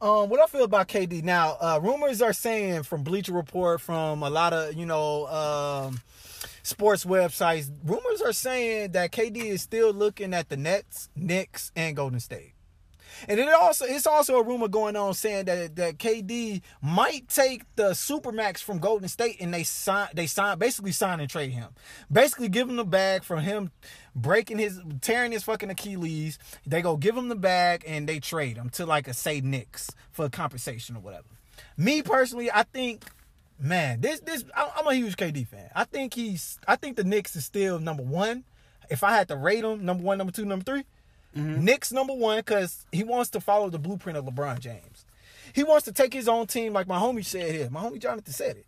Um, what I feel about KD now, uh, rumors are saying from Bleacher Report, from a lot of you know um, sports websites, rumors are saying that KD is still looking at the Nets, Knicks, and Golden State. And it also it's also a rumor going on saying that that KD might take the supermax from Golden State and they sign they sign basically sign and trade him. Basically give him the bag from him breaking his tearing his fucking Achilles. They go give him the bag and they trade him to like a say Knicks for compensation or whatever. Me personally, I think man, this this I'm a huge KD fan. I think he's I think the Knicks is still number one. If I had to rate them, number one, number two, number 3 Knicks number one because he wants to follow the blueprint of LeBron James. He wants to take his own team, like my homie said here. My homie Jonathan said it.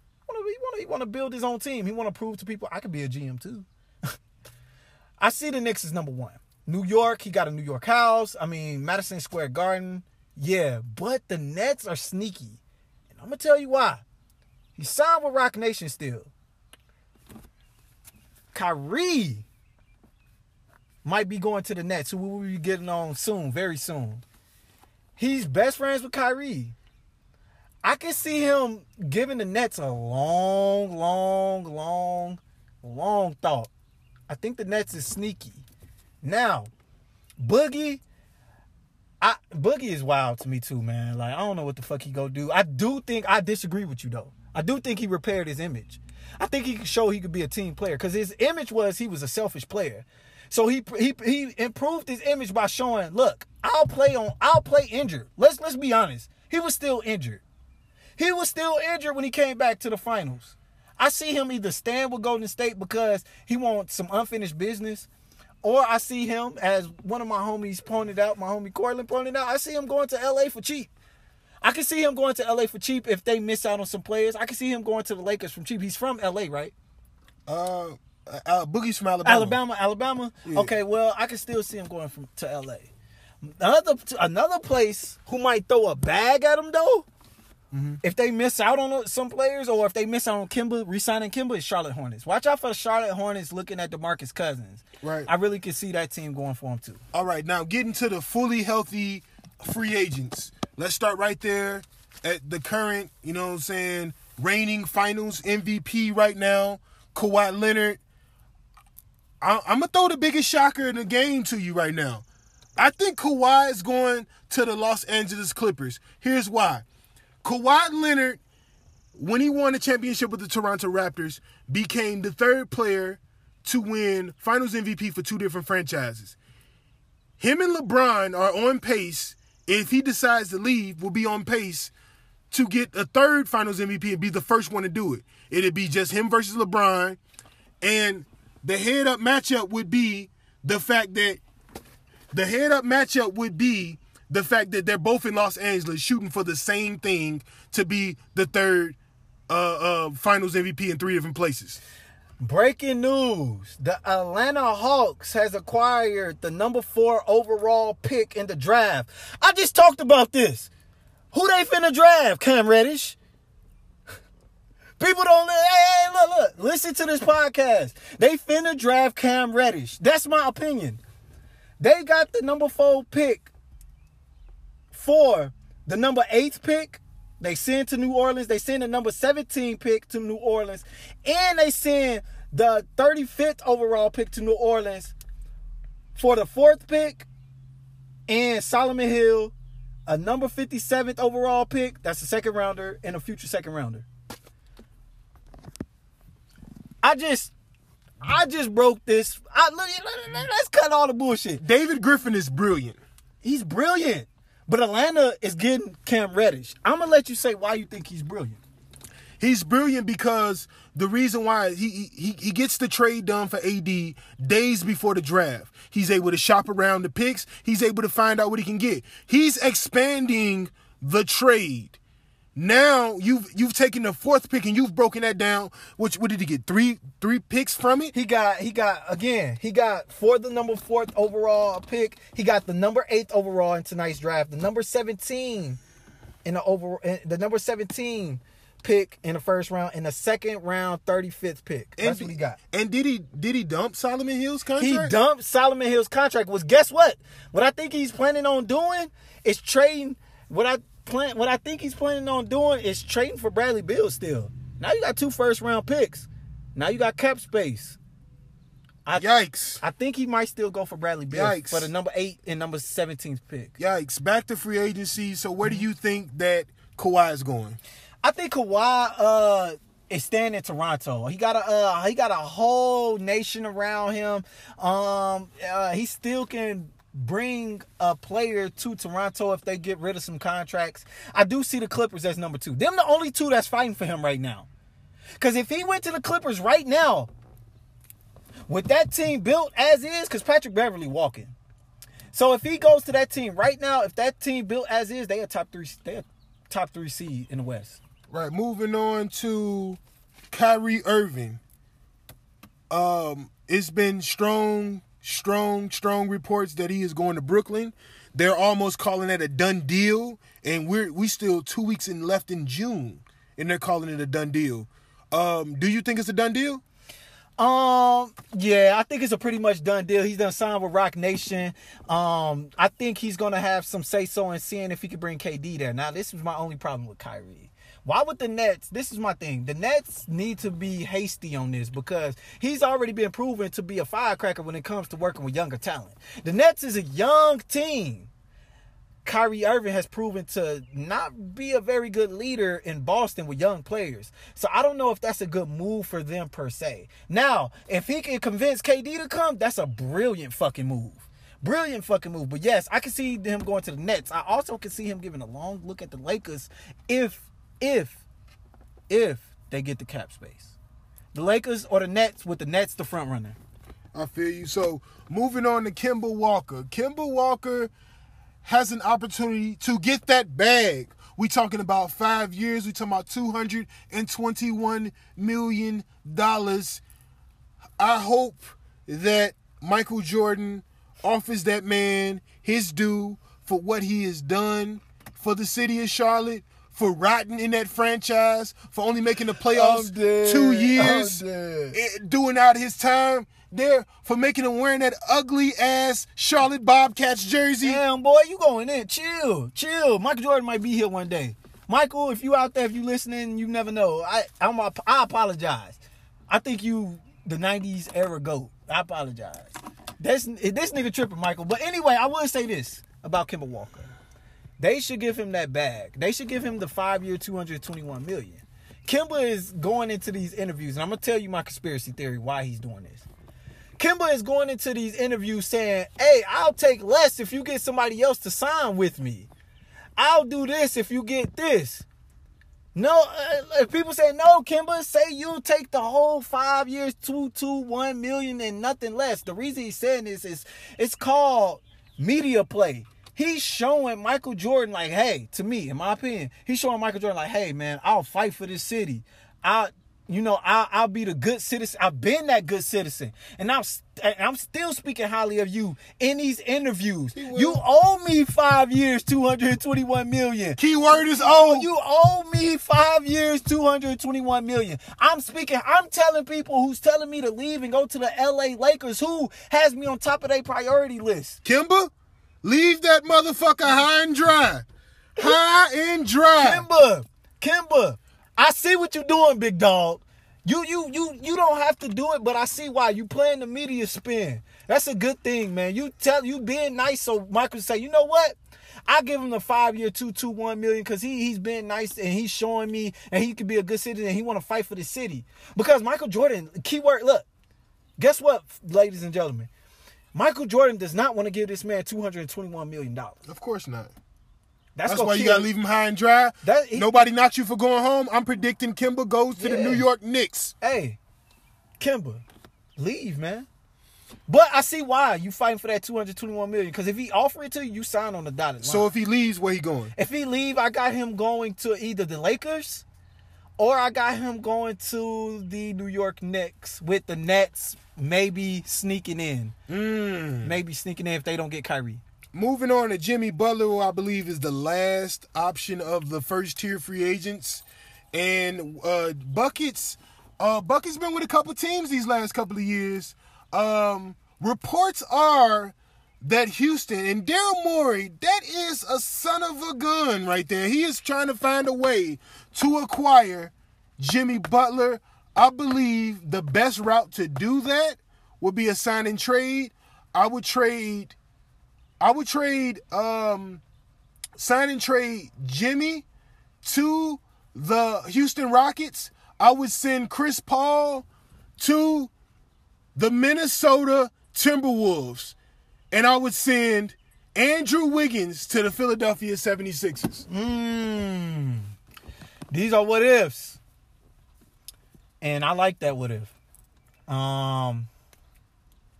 He want to build his own team. He want to prove to people I could be a GM too. I see the Knicks as number one. New York, he got a New York house. I mean, Madison Square Garden. Yeah, but the Nets are sneaky. And I'm going to tell you why. He signed with Roc Nation still. Kyrie might be going to the Nets, who we will be getting on soon, very soon. He's best friends with Kyrie. I can see him giving the Nets a long, long, long, long thought. I think the Nets is sneaky. Now, Boogie, I Boogie is wild to me too, man. Like I don't know what the fuck he go do. I do think I disagree with you though. I do think he repaired his image. I think he could show he could be a team player because his image was he was a selfish player. So he he he improved his image by showing, look, I'll play on I'll play injured. Let's let's be honest. He was still injured. He was still injured when he came back to the finals. I see him either stand with Golden State because he wants some unfinished business, or I see him, as one of my homies pointed out, my homie Cortland pointed out, I see him going to LA for cheap. I can see him going to LA for cheap if they miss out on some players. I can see him going to the Lakers from cheap. He's from LA, right? Uh, uh, uh Boogie's from Alabama. Alabama, Alabama. Okay, well, I can still see him going from to LA. Another another place who might throw a bag at him though, mm-hmm. if they miss out on uh, some players or if they miss out on Kemba, re-signing Kemba is Charlotte Hornets. Watch out for the Charlotte Hornets looking at DeMarcus Cousins. Right. I really can see that team going for him too. All right, now getting to the fully healthy free agents. Let's start right there at the current, you know what I'm saying, reigning finals MVP right now, Kawhi Leonard. I, I'm going to throw the biggest shocker in the game to you right now. I think Kawhi is going to the Los Angeles Clippers. Here's why. Kawhi Leonard, when he won the championship with the Toronto Raptors, became the third player to win finals MVP for two different franchises him and LeBron are on pace. If he decides to leave, will be on pace to get a third Finals MVP and be the first one to do it. It'd be just him versus LeBron, and the head-up matchup would be the fact that the head-up matchup would be the fact that they're both in Los Angeles shooting for the same thing to be the third uh, uh, Finals MVP in three different places. Breaking news. The Atlanta Hawks has acquired the number four overall pick in the draft. I just talked about this. Who they finna draft? Cam Reddish. People don't. Hey, hey, look, look. Listen to this podcast. They finna draft Cam Reddish. That's my opinion. They got the number four pick for the number eight pick. They send to New Orleans. They send the number 17 pick to New Orleans. And they send the 35th overall pick to New Orleans for the fourth pick and Solomon Hill, a number 57th overall pick. That's a second rounder and a future second rounder. I just I just broke this. I, let's cut all the bullshit. David Griffin is brilliant. He's brilliant. But Atlanta is getting Cam Reddish. I'm gonna let you say why you think he's brilliant. He's brilliant because the reason why he, he he gets the trade done for AD days before the draft. He's able to shop around the picks. He's able to find out what he can get. He's expanding the trade. Now you've you've taken the fourth pick and you've broken that down. Which what did he get? Three three picks from it. He got he got again. He got for the number fourth overall pick. He got the number eighth overall in tonight's draft. The number seventeen in the over the number seventeen pick in the first round and the second round 35th pick. That's and, what he got. And did he did he dump Solomon Hill's contract? He dumped Solomon Hill's contract. Was guess what? What I think he's planning on doing is trading what I plan what I think he's planning on doing is trading for Bradley Beal still. Now you got two first round picks. Now you got cap space. I, Yikes. I think he might still go for Bradley Beal Yikes. for the number eight and number 17th pick. Yikes. Back to free agency. So where do you think that Kawhi is going? I think Kawhi uh is staying in Toronto. He got a uh, he got a whole nation around him. Um uh, he still can bring a player to Toronto if they get rid of some contracts. I do see the Clippers as number two. Them the only two that's fighting for him right now. Because if he went to the Clippers right now, with that team built as is, because Patrick Beverley walking. So if he goes to that team right now, if that team built as is, they are top three. They are top three seed in the West. Right. Moving on to Kyrie Irving. Um, it's been strong strong, strong reports that he is going to Brooklyn. They're almost calling that a done deal, and we're we still two weeks in left in June, and they're calling it a done deal. Um, do you think it's a done deal? Um, yeah, I think it's a pretty much done deal. He's done signed with Roc Nation. Um, I think he's gonna have some say so in seeing if he could bring KD there. Now, this is my only problem with Kyrie. Why would the Nets? This is my thing. The Nets need to be hasty on this because he's already been proven to be a firecracker when it comes to working with younger talent. The Nets is a young team. Kyrie Irving has proven to not be a very good leader in Boston with young players. So I don't know if that's a good move for them per se. Now, if he can convince KD to come, that's a brilliant fucking move. Brilliant fucking move. But yes, I can see him going to the Nets. I also can see him giving a long look at the Lakers if if if they get the cap space. The Lakers or the Nets with the Nets the front runner. I feel you. So moving on to Kemba Walker. Kemba Walker has an opportunity to get that bag. We talking about five years. We talking about two hundred and twenty-one million dollars. I hope that Michael Jordan offers that man his due for what he has done for the city of Charlotte, for rotting in that franchise, for only making the playoffs two years, eh, doing out his time there, for making him wearing that ugly ass Charlotte Bobcats jersey. Damn, boy, you going in. Chill, chill. Michael Jordan might be here one day. Michael, if you out there, if you listening, you never know. I I'm a, I apologize. I think you the '90s era goat. I apologize. This this nigga tripping, Michael. But anyway, I will say this about Kemba Walker. They should give him that bag. They should give him the five year, 221 million. Kemba is going into these interviews, and I'm gonna tell you my conspiracy theory why he's doing this. Kemba is going into these interviews saying, Hey, I'll take less if you get somebody else to sign with me. I'll do this if you get this. No, uh, if people say no, Kemba, say you'll take the whole five years, two, two, one million, and nothing less. The reason he's saying this is it's called media play he's showing Michael Jordan like, hey, to me, in my opinion, he's showing Michael Jordan like, hey, man, I'll fight for this city. I you know, I'll, I'll be the good citizen. I've been that good citizen, and I'm st- I'm still speaking highly of you in these interviews. You owe me five years, two hundred twenty-one million. Keyword is oh. You owe me five years, two hundred twenty-one million. I'm speaking. I'm telling people who's telling me to leave and go to the L.A. Lakers, who has me on top of their priority list. Kemba, leave that motherfucker high and dry. High and dry. Kemba, Kemba, I see what you're doing, big dog. You you you you don't have to do it, but I see why you playing the media spin. That's a good thing, man. You tell you being nice, so Michael say, you know what? I give him the five year two two one million because he he's been nice and he's showing me and he could be a good citizen and he want to fight for the city. Because Michael Jordan, keyword, look, guess what, ladies and gentlemen, Michael Jordan does not want to give this man two hundred and twenty one million dollars. Of course not. That's, That's why you gotta leave him high and dry. That- he- Nobody knocked you for going home. I'm predicting Kemba goes to the New York Knicks. Hey, Kemba, leave, man. But I see why you fighting for that 221 million. Because if he offer it to you, you sign on the dotted line. So if he leaves, where he going? if he leave, I got him going to either the Lakers or I got him going to the New York Knicks with the Nets maybe sneaking in. Mm. Maybe sneaking in if they don't get Kyrie. Moving on to Jimmy Butler, who I believe is the last option of the first tier free agents, and uh, buckets. Uh, buckets been with a couple teams these last couple of years. Um, reports are that Houston and Daryl Morey, that is a son of a gun right there. He is trying to find a way to acquire Jimmy Butler. I believe the best route to do that would be a sign and trade. I would trade I would trade um sign and trade Jimmy to the Houston Rockets. I would send Chris Paul to the Minnesota Timberwolves. And I would send Andrew Wiggins to the Philadelphia 76ers. Mmm. These are what ifs. And I like that what if. Um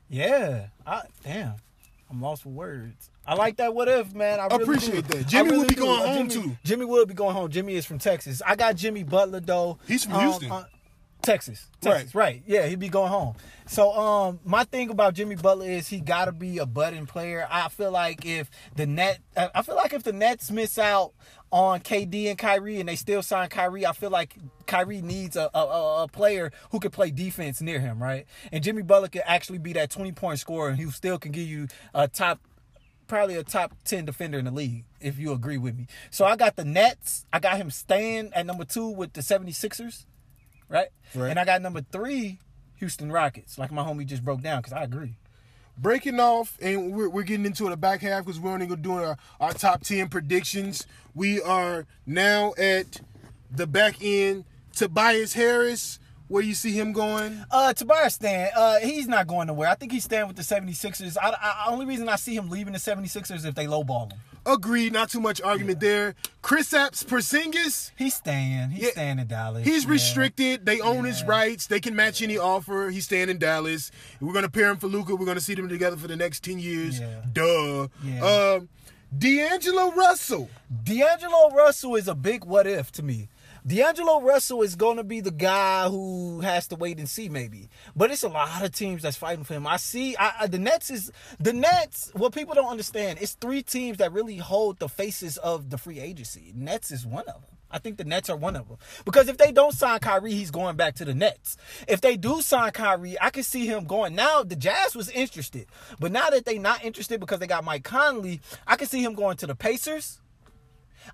Yeah. I damn. I'm lost for words. I like that what if, man. I really Appreciate do. that. Jimmy really will be do. going Uh, home, Jimmy- too. Jimmy will be going home. Jimmy is from Texas. I got Jimmy Butler though. He's from Um, Houston. uh, Texas. Texas, right. Yeah, he'd be going home. So um my thing about Jimmy Butler is he gotta be a budding player. I feel like if the net I feel like if the Nets miss out on KD and Kyrie and they still sign Kyrie, I feel like Kyrie needs a, a, a- a player who can play defense near him, right? And Jimmy Butler could actually be that 20 point scorer and he still can give you a top probably a top 10 defender in the league, if you agree with me. So I got the Nets. I got him staying at number two with the 76ers, right? Right. And I got number three, Houston Rockets, like my homie just broke down, because I agree. breaking off, and we're, we're getting into the back half because we're only going to do our, our top 10 predictions. We are now at the back end. Tobias Harris, where you see him going? Uh, Tobias Stan, uh, he's not going nowhere. I think he's staying with the 76ers. I, I, only reason I see him leaving the 76ers is if they lowball him. Agreed, not too much argument there. Kristaps Porzingis, He's staying. He's Yeah. staying in Dallas. he's Yeah. restricted. They own his rights. They can match any offer. He's staying in Dallas. We're going to pair him for Luka. We're going to see them together for the next 10 years. Yeah. Duh. Yeah. Um, D'Angelo Russell. D'Angelo Russell is a big what if to me. D'Angelo Russell is going to be the guy who has to wait and see, maybe. But it's a lot of teams that's fighting for him. I see I, I- the Nets is the Nets. What people don't understand, it's three teams that really hold the faces of the free agency. Nets is one of them. I think the Nets are one of them because if they don't sign Kyrie, he's going back to the Nets. If they do sign Kyrie, I can see him going. Now the Jazz was interested, but now that they're not interested because they got Mike Conley, I can see him going to the Pacers.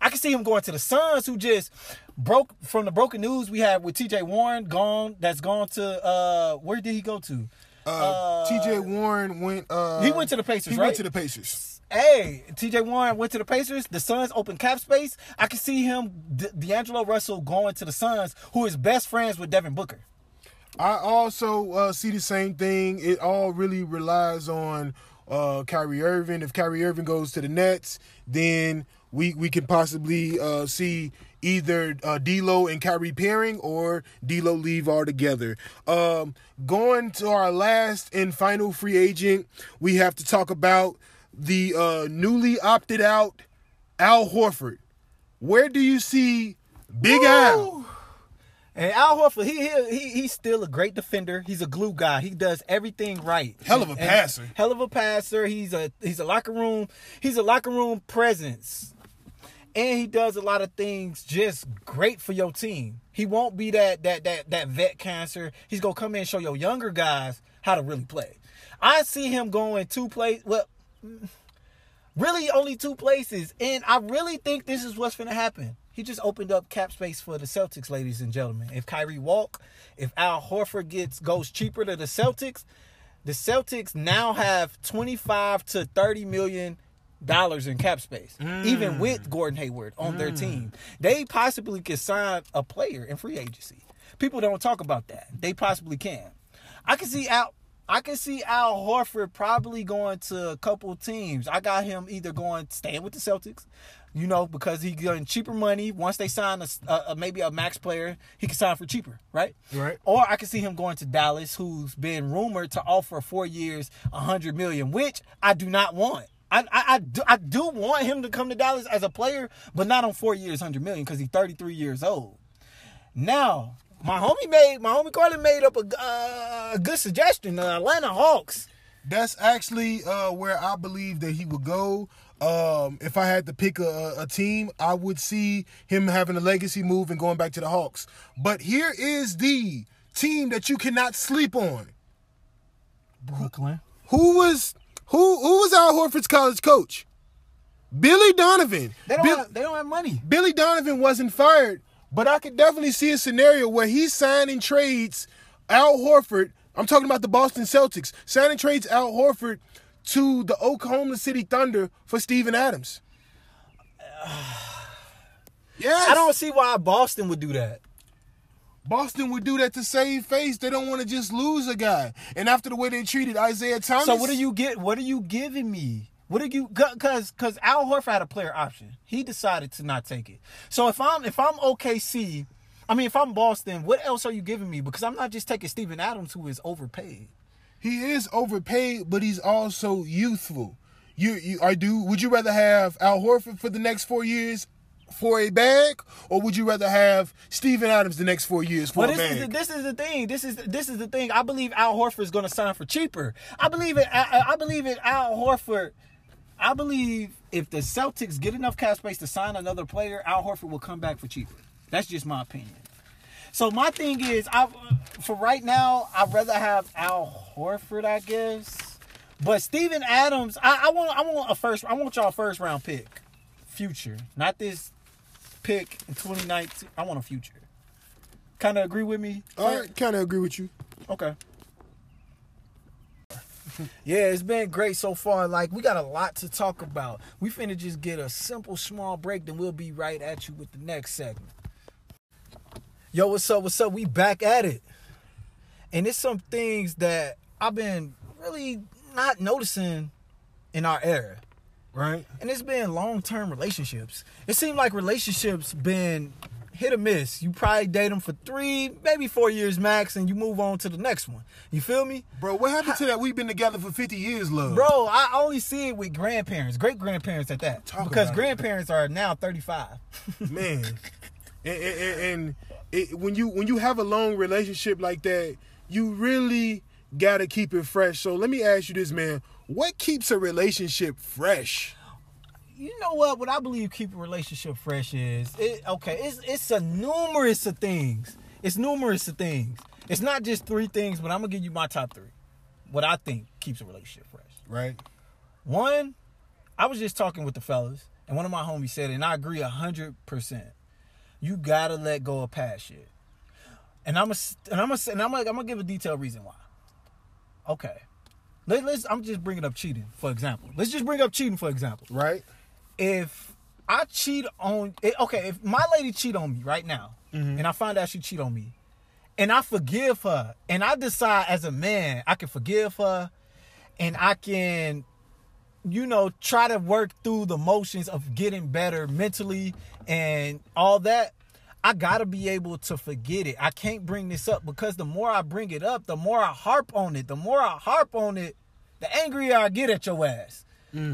I can see him going to the Suns, who just broke from the broken news we had with T.J. Warren gone. That's gone to uh, where did he go to? Uh, TJ Warren went. Uh, He went to the Pacers, He right? went to the Pacers. Hey, T.J. Warren went to the Pacers. The Suns open cap space. I can see him, D- D'Angelo Russell, going to the Suns, who is best friends with Devin Booker. I also uh, see the same thing. It all really relies on uh, Kyrie Irving. If Kyrie Irving goes to the Nets, then we we can possibly uh, see either uh, D'Lo and Kyrie pairing or D'Lo leave altogether. Um, going to our last and final free agent, we have to talk about the uh, newly opted out Al Horford. Where do you see Big Al? And Al Horford, he, he he he's still a great defender. He's a glue guy. He does everything right. Hell of a And- passer. Hell of a passer. He's a he's a locker room. He's a locker room presence. And he does a lot of things just great for your team. He won't be that that that that vet cancer. He's gonna come in and show your younger guys how to really play. I see him going two plays. Well, mm, really only two places, and I really think this is what's gonna happen. He just opened up cap space for the Celtics, ladies and gentlemen. If Kyrie walk, if Al Horford gets goes cheaper to the Celtics, the Celtics now have 25 to 30 million dollars in cap space, even mm. with Gordon Hayward on their mm. team. They possibly could sign a player in free agency. People don't talk about that. They possibly can. I can see Al. I can see Al Horford probably going to a couple teams. I got him either going staying with the Celtics, you know, because he getting cheaper money. Once they sign a, a, maybe a max player, he can sign for cheaper, right? Right. Or I can see him going to Dallas, who's been rumored to offer four years, a hundred million, which I do not want. I, I, I, do, I do want him to come to Dallas as a player, but not on four years, hundred million, because he's thirty three years old. Now, my homie made my homie Carlin made up a, uh, a good suggestion. The Atlanta Hawks. That's actually uh, where I believe that he would go. Um, if I had to pick a, a team, I would see him having a legacy move and going back to the Hawks. But here is the team that you cannot sleep on. Brooklyn. Who was who who was Al Horford's college coach? Billy Donovan. They don't Bill- have, they don't have money. Billy Donovan wasn't fired, but I could definitely see a scenario where he's signing trades Al Horford. I'm talking about the Boston Celtics signing trades Al Horford to the Oklahoma City Thunder for Steven Adams. Yes, I don't see why Boston would do that. Boston would do that to save face. They don't want to just lose a guy. And after the way they treated Isaiah Thomas, So what do you get? What are you giving me? What did you? Because because Al Horford had a player option. He decided to not take it. So if I'm if I'm OKC, I mean if I'm Boston, what else are you giving me? Because I'm not just taking Steven Adams, who is overpaid. He is overpaid, but he's also youthful. You, you, I do. Would you rather have Al Horford for the next four years for a bag, or would you rather have Steven Adams the next four years for Well, a this is bag? the, this is the thing. This is this is the thing. I believe Al Horford is going to sign for cheaper. I believe it. I, I believe it. Al Horford. I believe if the Celtics get enough cap space to sign another player, Al Horford will come back for cheaper. That's just my opinion. So my thing is, I for right now, I'd rather have Al Horford, I guess. But Steven Adams, I, I want I want a first. I want y'all first round pick, future, not this pick in 2019. I want a future. Kind of agree with me. I kind of agree with you. Okay. Yeah, it's been great so far. Like we got a lot to talk about. We finna just get a simple small break, then we'll be right at you with the next segment. Yo, what's up? What's up? We back at it. And it's some things that I've been really not noticing in our era. Right? And it's been long term relationships. It seemed like relationships been hit or miss. You probably date them for three, maybe four years max, and you move on to the next one. You feel me? Bro, what happened to that? We've been together for 50 years, love. Bro, I only see it with grandparents, great grandparents at that. Talk because about it. grandparents are now 35. man. and, and, and- and it, when you when you have a long relationship like that, you really gotta keep it fresh. So let me ask you this, man: What keeps a relationship fresh? You know what? What I believe keep a relationship fresh is it, okay. It's it's a numerous of things. It's numerous of things. It's not just three things, but I'm gonna give you my top three. What I think keeps a relationship fresh. Right? One, I was just talking with the fellas, and one of my homies said, it, and I agree hundred percent. You gotta let go of past shit. And I'm a, and I'm a, and I'm, a, I'm gonna give a detailed reason why. Okay, Let, let's. I'm just bringing up cheating for example. Let's just bring up cheating for example. Right? If I cheat on, eh, okay, if my lady cheat on me right now, and I find out she cheat on me, and I forgive her, and I decide as a man I can forgive her, and I can you know, try to work through the motions of getting better mentally and all that, I gotta be able to forget it. I can't bring this up because the more I bring it up, the more I harp on it. The more I harp on it, the angrier I get at your ass.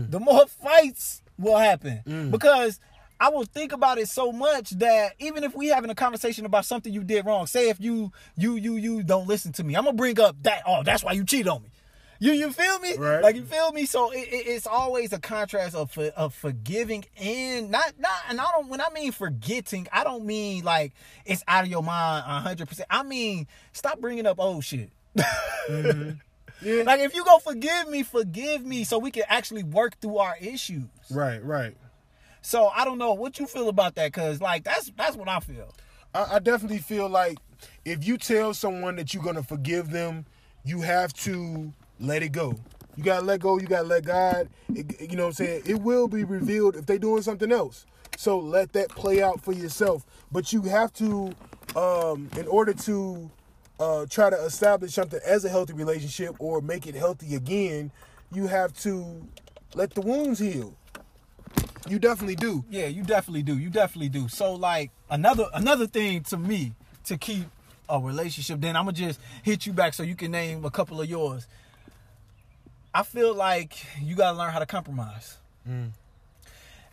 The more fights will happen mm. because I will think about it so much that even if we having a conversation about something you did wrong, say if you you you you don't listen to me, I'm gonna bring up that. Oh, that's why you cheat on me. You you feel me? Right. Like you feel me? So it, it- it's always a contrast of of forgiving and not not and I don't when I mean forgetting, I don't mean like it's out of your mind hundred percent. I mean stop bringing up old shit. Mm-hmm. Yeah. Like if you go forgive me, forgive me, so we can actually work through our issues. Right, right. So I don't know what you feel about that, cause like that's that's what I feel. I, I definitely feel like if you tell someone that you're gonna forgive them, you have to let it go. You gotta let go. You gotta let God. It- you know what I'm saying? It will be revealed if they're doing something else. So let that play out for yourself. But you have to, um, in order to uh, try to establish something as a healthy relationship or make it healthy again, you have to let the wounds heal. You definitely do. Yeah, you definitely do. You definitely do. So like another another thing to me to keep a relationship, then I'm gonna just hit you back so you can name a couple of yours. I feel like you gotta learn how to compromise.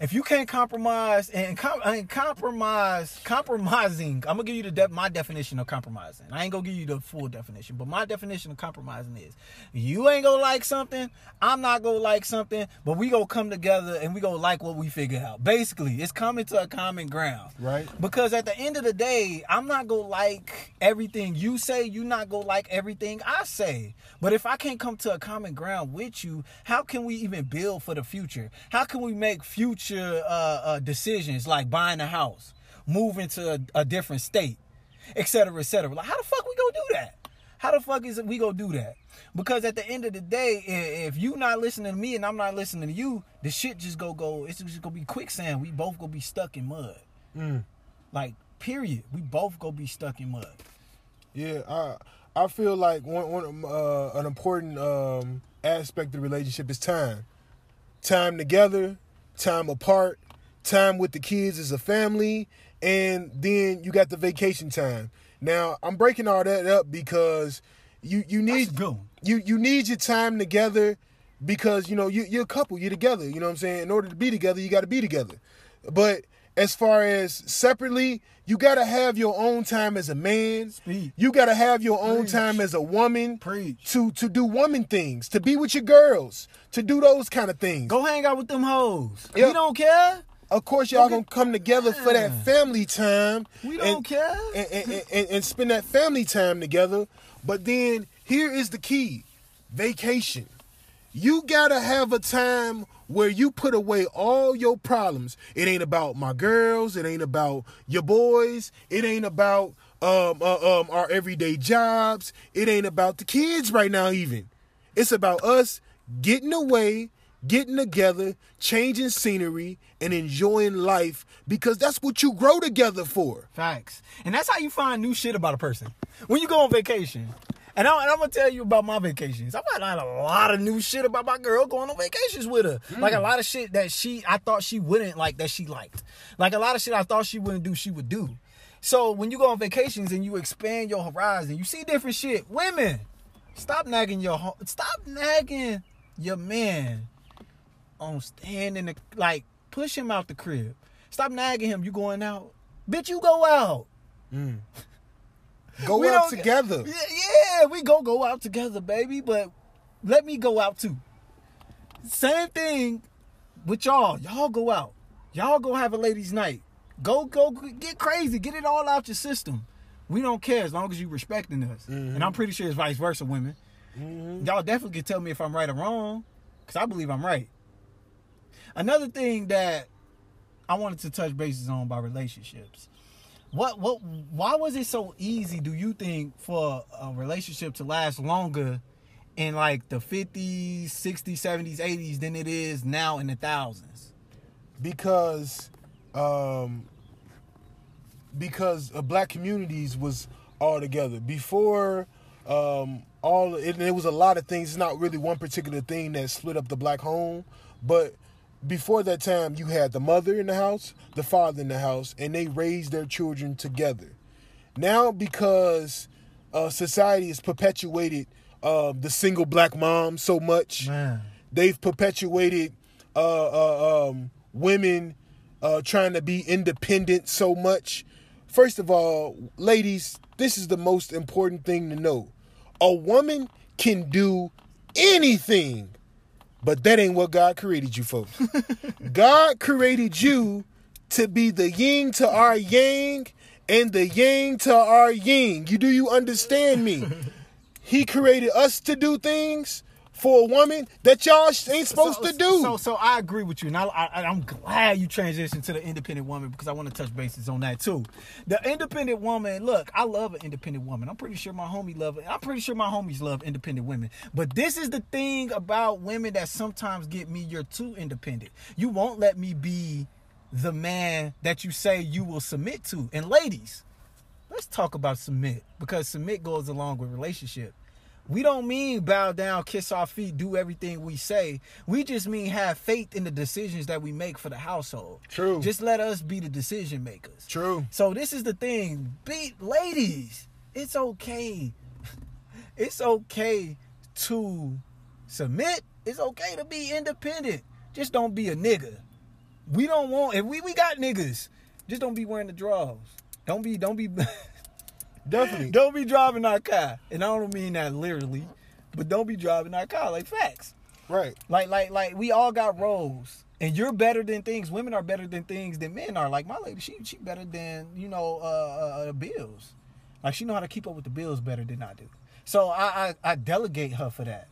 If you can't compromise and, com- and compromise, compromising, I'm gonna give you the de- my definition of compromising. I ain't gonna give you the full definition, but my definition of compromising is you ain't gonna like something, I'm not gonna like something, but we gonna come together and we gonna like what we figure out. Basically, it's coming to a common ground, Right. Because at the end of the day, I'm not gonna like everything you say. You not gonna like everything I say. But if I can't come to a common ground with you, how can we even build for the future? How can we make future uh, uh, decisions like buying a house, moving to a, a different state, et cetera, et cetera? Like, how the fuck we gonna do that? How the fuck is it we gonna do that? Because at the end of the day, if you not listening to me and I'm not listening to you, the shit just go go. It's just gonna be quicksand. We both gonna be stuck in mud. Like, period. We both gonna be stuck in mud. Yeah, I I feel like one one uh, an important um, aspect of the relationship is time. Time together, time apart, time with the kids as a family, and then you got the vacation time. Now I'm breaking all that up because you you need That's a good one. you you need your time together because you know you, you're a couple, you're together. You know what I'm saying? In order to be together, you got to be together. But as far as separately, you got to have your own time as a man. Speak. You got to have your own Preach. time as a woman Preach. to to do woman things, to be with your girls, to do those kind of things. Go hang out with them hoes. Yep. We don't care. Of course, y'all gonna come together for that family time. We don't care. And, and, and, and spend that family time together. But then here is the key vacation. You gotta have a time where you put away all your problems. It ain't about my girls. It ain't about your boys. It ain't about um, uh, um, our everyday jobs. It ain't about the kids right now, even. It's about us getting away, getting together, changing scenery, and enjoying life because that's what you grow together for. Facts. And that's how you find new shit about a person. When you go on vacation. And, I, I'm gonna tell you about my vacations. I found out a lot of new shit about my girl going on vacations with her. Mm. Like a lot of shit that she I thought she wouldn't like that she liked. Like a lot of shit I thought she wouldn't do, she would do. So when you go on vacations and you expand your horizon, you see different shit. Women, stop nagging your stop nagging your man on staying in the like push him out the crib. Stop nagging him. You going out, bitch. You go out. Mm. Go We out together. Yeah, yeah, we go go out together, baby. But let me go out too. Same thing with y'all. Y'all go out. Y'all go have a ladies' night. Go go get crazy. Get it all out your system. We don't care as long as you respecting us. And mm-hmm. I'm pretty sure it's vice versa, women. Mm-hmm. Y'all definitely can tell me if I'm right or wrong, because I believe I'm right. Another thing that I wanted to touch bases on by relationships. What what why was it so easy do you think for a relationship to last longer in like the 50s, 60s, 70s, 80s than it is now in the thousands? because um because uh, black communities was all together before um all it, there was a lot of things it's not really one particular thing that split up the black home but before that time you had the mother in the house the father in the house and they raised their children together now because uh, society has perpetuated uh, the single black mom so much Man. they've perpetuated uh, uh, um, women uh, trying to be independent so much. First of all, ladies, this is the most important thing to know. A woman can do anything, but that ain't what God created you for. God created you to be the yin to our yang and the yang to our yin. You do you understand me? He created us to do things for a woman that y'all ain't supposed so, to do. So, so I agree with you, and I, I'm glad you transitioned to the independent woman because I want to touch bases on that too. The independent woman, look, I love an independent woman. I'm pretty sure my homie love it. I'm pretty sure my homies love independent women. But this is the thing about women that sometimes get me. You're too independent. You won't let me be the man that you say you will submit to. And ladies, let's talk about submit because submit goes along with relationship. We don't mean bow down, kiss our feet, do everything we say. We just mean have faith in the decisions that we make for the household. True. Just let us be the decision makers. True. So this is the thing. Be ladies, it's okay. It's okay to submit. It's okay to be independent. Just don't be a nigga. We don't want if we we got niggas. Just don't be wearing the drawers. Don't be don't be Definitely. don't be driving our car. And I don't mean that literally, but don't be driving our car like facts. Right. Like like like we all got roles. And you're better than things. Women are better than things than men are. Like my lady, she she better than, you know, uh, uh, uh bills. Like she know how to keep up with the bills better than I do. So I, I I delegate her for that.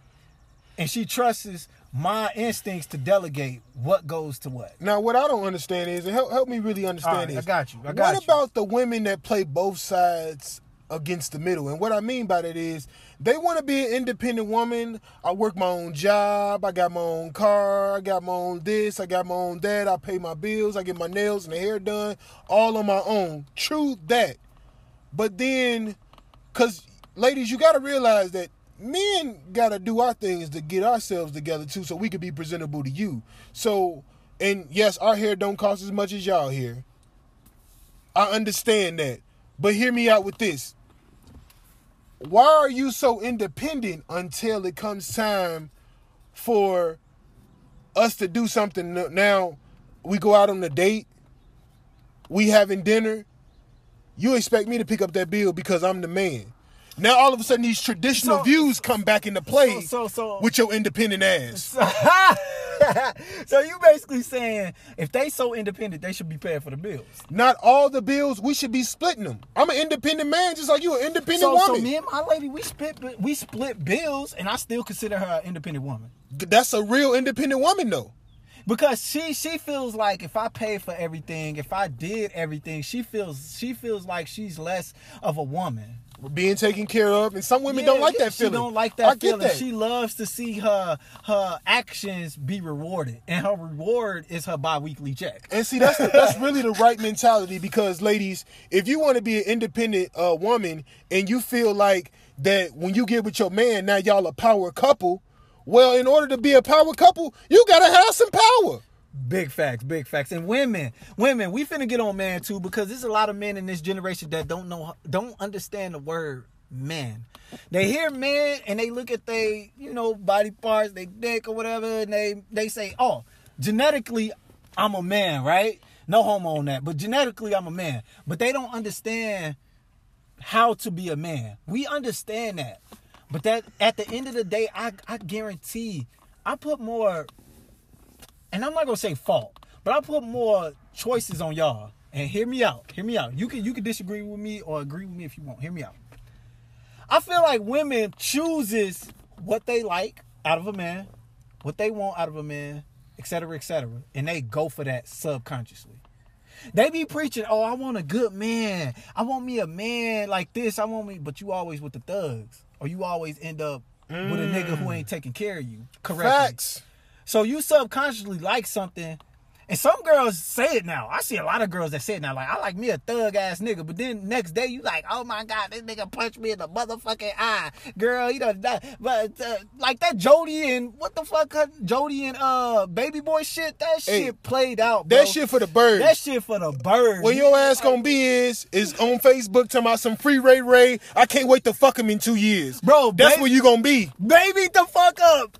And she trusts my instincts to delegate what goes to what. Now, what I don't understand is, and help, help me really understand right, is, I got you, I got what you. about the women that play both sides against the middle? And what I mean by that is, they want to be an independent woman. I work my own job. I got my own car. I got my own this. I got my own that. I pay my bills. I get my nails and the hair done all on my own. True that. But then, because ladies, you got to realize that men got to do our things to get ourselves together too, so we can be presentable to you. So, and yes, our hair don't cost as much as y'all hair. I understand that, but hear me out with this. Why are you so independent until it comes time for us to do something? Now, we go out on a date, we having dinner. You expect me to pick up that bill because I'm the man. Now all of a sudden these traditional So- views come back into play So- so- so- with your independent ass. so you basically saying if they so independent, they should be paying for the bills. Not all the bills, we should be splitting them. I'm an independent man just like you, an independent So, so woman. me and my lady, we split we split bills, and I still consider her an independent woman That's a real independent woman though. because she she feels like if I pay for everything, if I did everything, she feels she feels like she's less of a woman. Being taken care of, and some women Yeah, don't like that feeling. She don't like that I feeling. that. She loves to see her her actions be rewarded, and her reward is her biweekly check. And see, that's the, that's really the right mentality because, ladies, if you want to be an independent uh, woman and you feel like that when you get with your man, now y'all a power couple. Well, in order to be a power couple, you gotta have some power. Big facts, big facts. And women, women, we finna get on man too because there's a lot of men in this generation that don't know, don't understand the word man. They hear man and they look at they, you know, body parts, they dick or whatever, and they they say, oh, genetically, I'm a man, right? No homo on that, but genetically, I'm a man. But they don't understand how to be a man. We understand that. But that at the end of the day, I, I guarantee I put more and I'm not gonna say fault, but I put more choices on y'all. And hear me out. Hear me out. You can you can disagree with me or agree with me if you want. Hear me out. I feel like women chooses what they like out of a man, what they want out of a man, etc., etc., and they go for that subconsciously. They be preaching, "Oh, I want a good man. I want me a man like this. I want me," but you always with the thugs, or you always end up with a nigga who mm. ain't taking care of you correctly. Facts. So you subconsciously like something, and some girls say it now. I see a lot of girls that say it now. Like I like me a thug ass nigga, but then next day you like, oh my god, this nigga punched me in the motherfucking eye, girl. You know, that. but uh, like that Jody and what the fuck, Jody and uh baby boy shit. That Hey, shit played out. Bro. That shit for the birds. That shit for the birds. Where your ass gonna be is is on Facebook talking about some free Ray Ray. I can't wait to fuck him in two years, Bro, That's baby- where you gonna be. baby the fuck up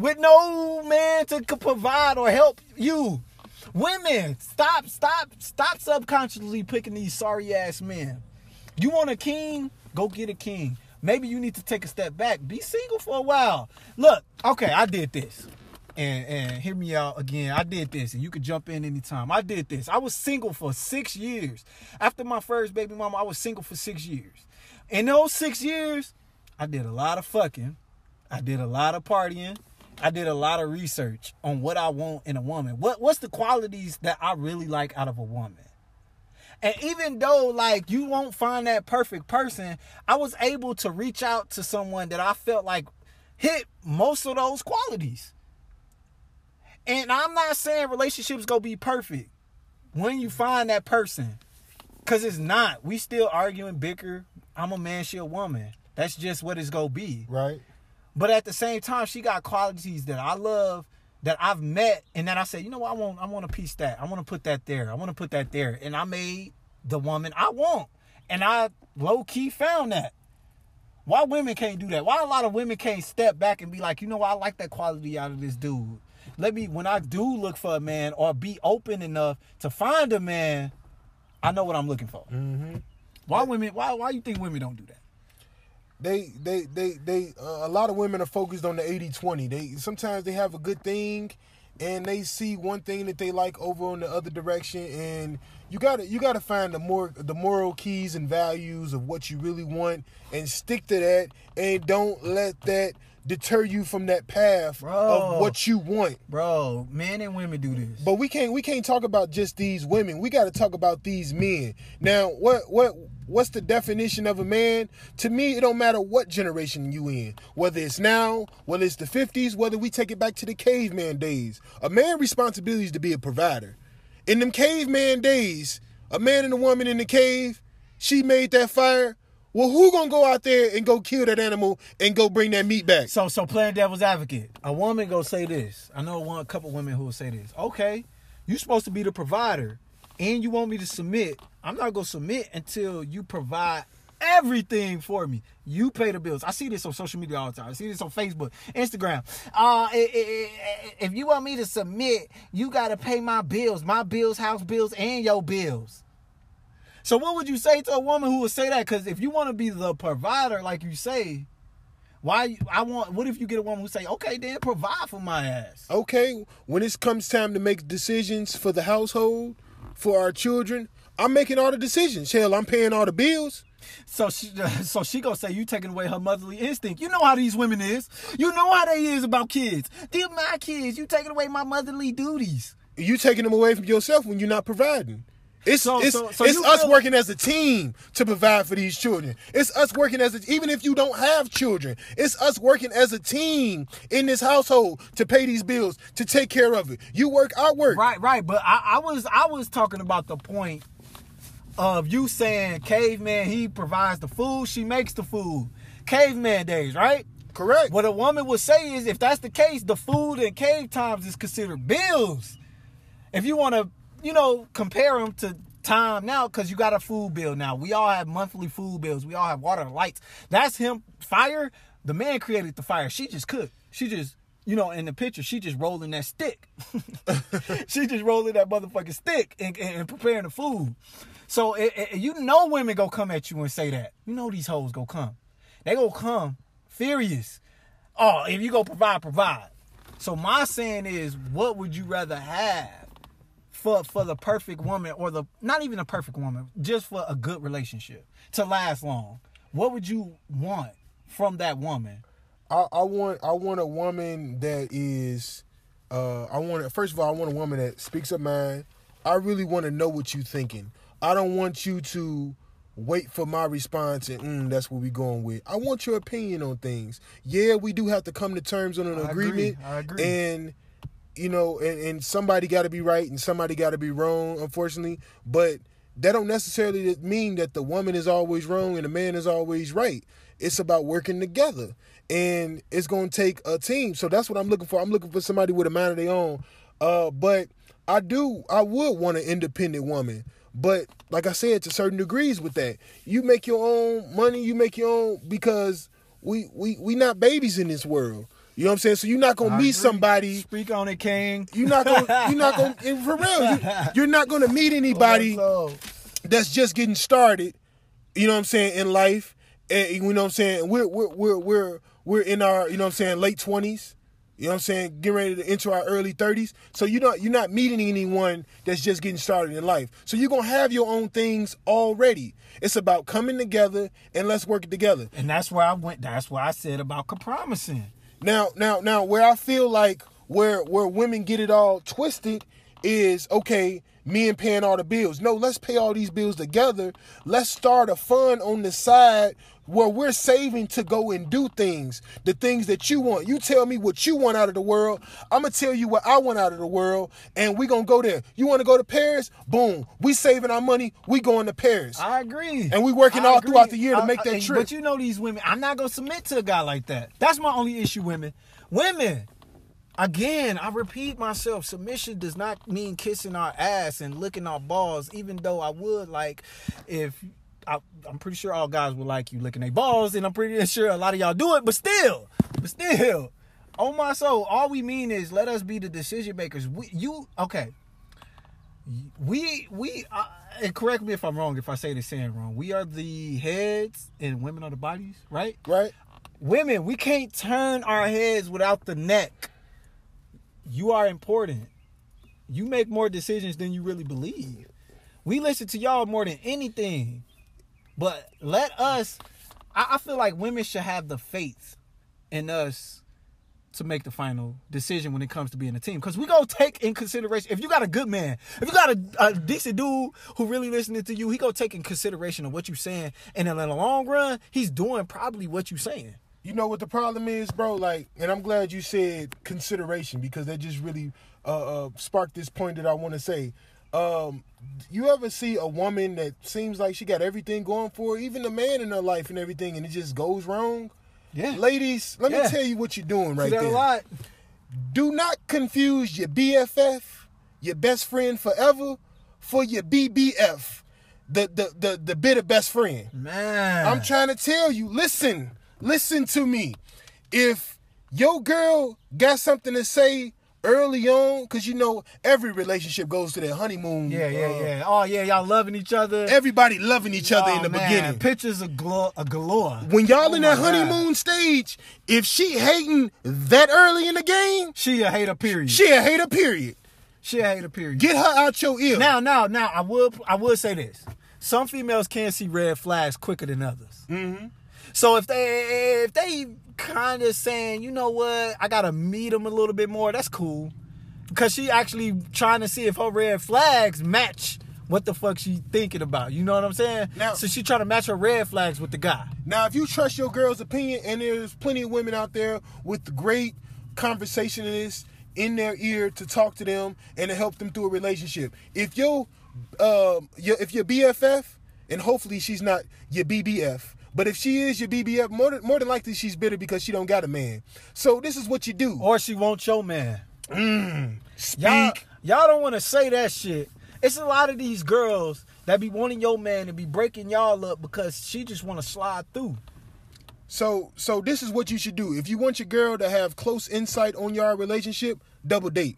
with no man to provide or help you. Women, stop, stop, stop subconsciously picking these sorry ass men. You want a king? Go get a king. Maybe you need to take a step back. Be single for a while. Look, okay, I did this. And and hear me out again. I did this, and you can jump in anytime. I did this. I was single for six years. After my first baby mama, I was single for six years. In those six years, I did a lot of fucking. I did a lot of partying. I did a lot of research on what I want in a woman. What what's the qualities that I really like out of a woman? And even though like you won't find that perfect person, I was able to reach out to someone that I felt like hit most of those qualities. And I'm not saying relationships go be perfect when you find that person. Cause it's not. We still arguing, bicker. I'm a man, she a woman. That's just what it's gonna be. Right. But at the same time, she got qualities that I love that I've met, and that I said, you know what, I want I want to piece that. I want to put that there. I want to put that there. And I made the woman I want. And I low key found that. Why women can't do that? Why a lot of women can't step back and be like, you know what, I like that quality out of this dude. Let me when I do look for a man or be open enough to find a man, I know what I'm looking for. Mm-hmm. Why women? Why why you think women don't do that? They they they they uh, a lot of women are focused on the 80-20. They sometimes they have a good thing and they see one thing that they like over on the other direction and you got to you got to find the more the moral keys and values of what you really want and stick to that and don't let that deter you from that path Bro. of what you want. Bro, men and women do this. But we can't we can't talk about just these women. We got to talk about these men. Now, what what what's the definition of a man? To me, it don't matter what generation you in. Whether it's now, whether it's the 50s, whether we take it back to the caveman days. A man responsibility is to be a provider. In them caveman days, a man and a woman in the cave, she made that fire. Well, who gonna go out there and go kill that animal and go bring that meat back? So so playing devil's advocate, a woman go say this. I know one a couple women who will say this. Okay, you supposed to be the provider, and you want me to submit. I'm not gonna submit until you provide everything for me. You pay the bills. I see this on social media all the time. I see this on Facebook, Instagram. Uh, i- i- i- if you want me to submit, you gotta pay my bills, my bills, house bills, and your bills. So what would you say to a woman who would say that? Because if you want to be the provider, like you say, why I want? What if you get a woman who say, "Okay, then provide for my ass." okay, when it comes time to make decisions for the household, for our children, I'm making all the decisions. Hell, I'm paying all the bills. So she, so she gonna say you taking away her motherly instinct. You know how these women is. You know how they is about kids. They're my kids. You taking away my motherly duties. You taking them away from yourself when you're not providing. It's So- it's, so- so it's us feel- working as a team to provide for these children. It's us working as a, even if you don't have children. It's us working as a team in this household to pay these bills, to take care of it. You work, I work. Right, right. But I, I was I was talking about the point of you saying caveman he provides the food, she makes the food. Caveman days, right? Correct. What a woman would say is if that's the case, the food in cave times is considered bills. If you want to, you know, compare them to time now, because you got a food bill now. We all have monthly food bills. We all have water and lights. That's him. Fire, the man created the fire. She just cooked. She just, you know, in the picture, she just rolling that stick. she just rolling that motherfucking stick and, and, preparing the food. So it, it- you know women go come at you and say that. You know these hoes go come. They go come furious. Oh, if you go provide, provide. So my saying is, what would you rather have for for the perfect woman, or the not even a perfect woman, just for a good relationship to last long? What would you want from that woman? I, I want I want a woman that is uh I want first of all I want a woman that speaks her mind. I really want to know what you're thinking. I don't want you to wait for my response and mm, that's what we're going with. I want your opinion on things. Yeah, we do have to come to terms on an I agree. agreement. I agree. And you know, and, and somebody got to be right and somebody got to be wrong, unfortunately. But that don't necessarily mean that the woman is always wrong and the man is always right. It's about working together, and it's going to take a team. So that's what I'm looking for. I'm looking for somebody with a mind of their own. Uh, but I do, I would want an independent woman. But like I said, to certain degrees with that, you make your own money. You make your own because we we we not babies in this world. You know what I'm saying? So you're not gonna I meet agree. somebody. Speak on it, King. You're not gonna. You're not gonna. For real, you, you're not gonna meet anybody that's just getting started. You know what I'm saying in life, and you know what I'm saying. We're we're we're we're we're in our you know what I'm saying late twenties. You know what I'm saying, getting ready to enter our early 30s. So you're not you're not meeting anyone that's just getting started in life. So you're gonna have your own things already. It's about coming together and let's work it together. and that's where I went. That's why I said about compromising. Now, now, now, where I feel like where where women get it all twisted is okay. Me and paying all the bills. No, let's pay all these bills together. Let's start a fund on the side where we're saving to go and do things, the things that you want. You tell me what you want out of the world. I'm gonna tell you what I want out of the world, and we gonna go there. You want to go to Paris? Boom. We saving our money. We going to Paris. I agree. And we working I all agree. throughout the year to I- make that I- trip. But you know these women. I'm not gonna submit to a guy like that. That's my only issue, women. Women. Again, I repeat myself. Submission does not mean kissing our ass and licking our balls. Even though I would like, if I, I'm pretty sure all guys would like you licking their balls, and I'm pretty sure a lot of y'all do it. But still, but still, on my soul, all we mean is let us be the decision makers. We, you okay? we we uh, and correct me if I'm wrong if I say this saying wrong. We are the heads and women are the bodies, right? right? Women, we can't turn our heads without the neck. You are important. You make more decisions than you really believe. We listen to y'all more than anything. But let us I, I feel like women should have the faith in us to make the final decision when it comes to being a team. Because we gonna take in consideration if you got a good man, if you got a, a decent dude who really listening to you, he gonna take in consideration of what you saying, and in the long run, he's doing probably what you saying. You know what the problem is, bro? Like, and I'm glad you said consideration because that just really uh, uh, sparked this point that I want to say. Um, you ever see a woman that seems like she got everything going for her, even the man in her life and everything, and it just goes wrong? Yeah, Ladies, let Yeah. me tell you what you're doing right there. a lot. Do not confuse your BFF, your best friend forever, for your BBF, the the the, the bitter best friend. Man, I'm trying to tell you, listen, listen to me. If your girl got something to say early on, because you know every relationship goes to their honeymoon. Yeah, yeah, uh, yeah. Oh yeah, y'all loving each other. Everybody loving each other in Oh, the man, beginning. Pictures of glo- a galore. When y'all Oh, in that my God. honeymoon stage, if she hating that early in the game, she a hater. Period. she a hater. Period. she a hater. Period. Get her out your ear. Now, now, now, I would, I would say this: some females can see red flags quicker than others. Mm-hmm. So if they, if they kind of saying, you know what, I gotta meet them a little bit more, that's cool, because she actually trying to see if her red flags match what the fuck she thinking about. You know what I'm saying? Now- so she trying to match her red flags with the guy. Now, if you trust your girl's opinion, and there's plenty of women out there with great conversationalists in their ear to talk to them and to help them through a relationship. If your, um, your if your BFF, and hopefully she's not your BBF, but if she is your BBF, more than, more than likely she's bitter because she don't got a man. So this is what you do. Or she won't your man. Mm. Speak. Y'all, y'all don't want to say that shit. It's a lot of these girls that be wanting your man to be breaking y'all up because she just want to slide through. So so this is what you should do. If you want your girl to have close insight on your relationship, double date.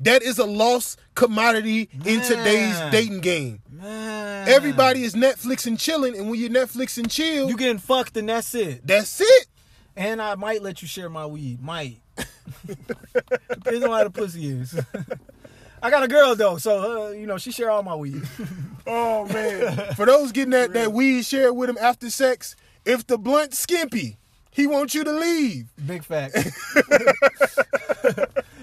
That is a lost commodity in today's dating game. Man, Everybody is Netflix and chilling, and when you're Netflix and chill, you getting fucked and that's it. that's it. And I might let you share my weed. Might. Depends on how the pussy is. I got a girl though, so uh, you know she share all my weed. Oh man. For those getting that, that weed shared with him after sex, if the blunt skimpy, he wants you to leave. Big fact.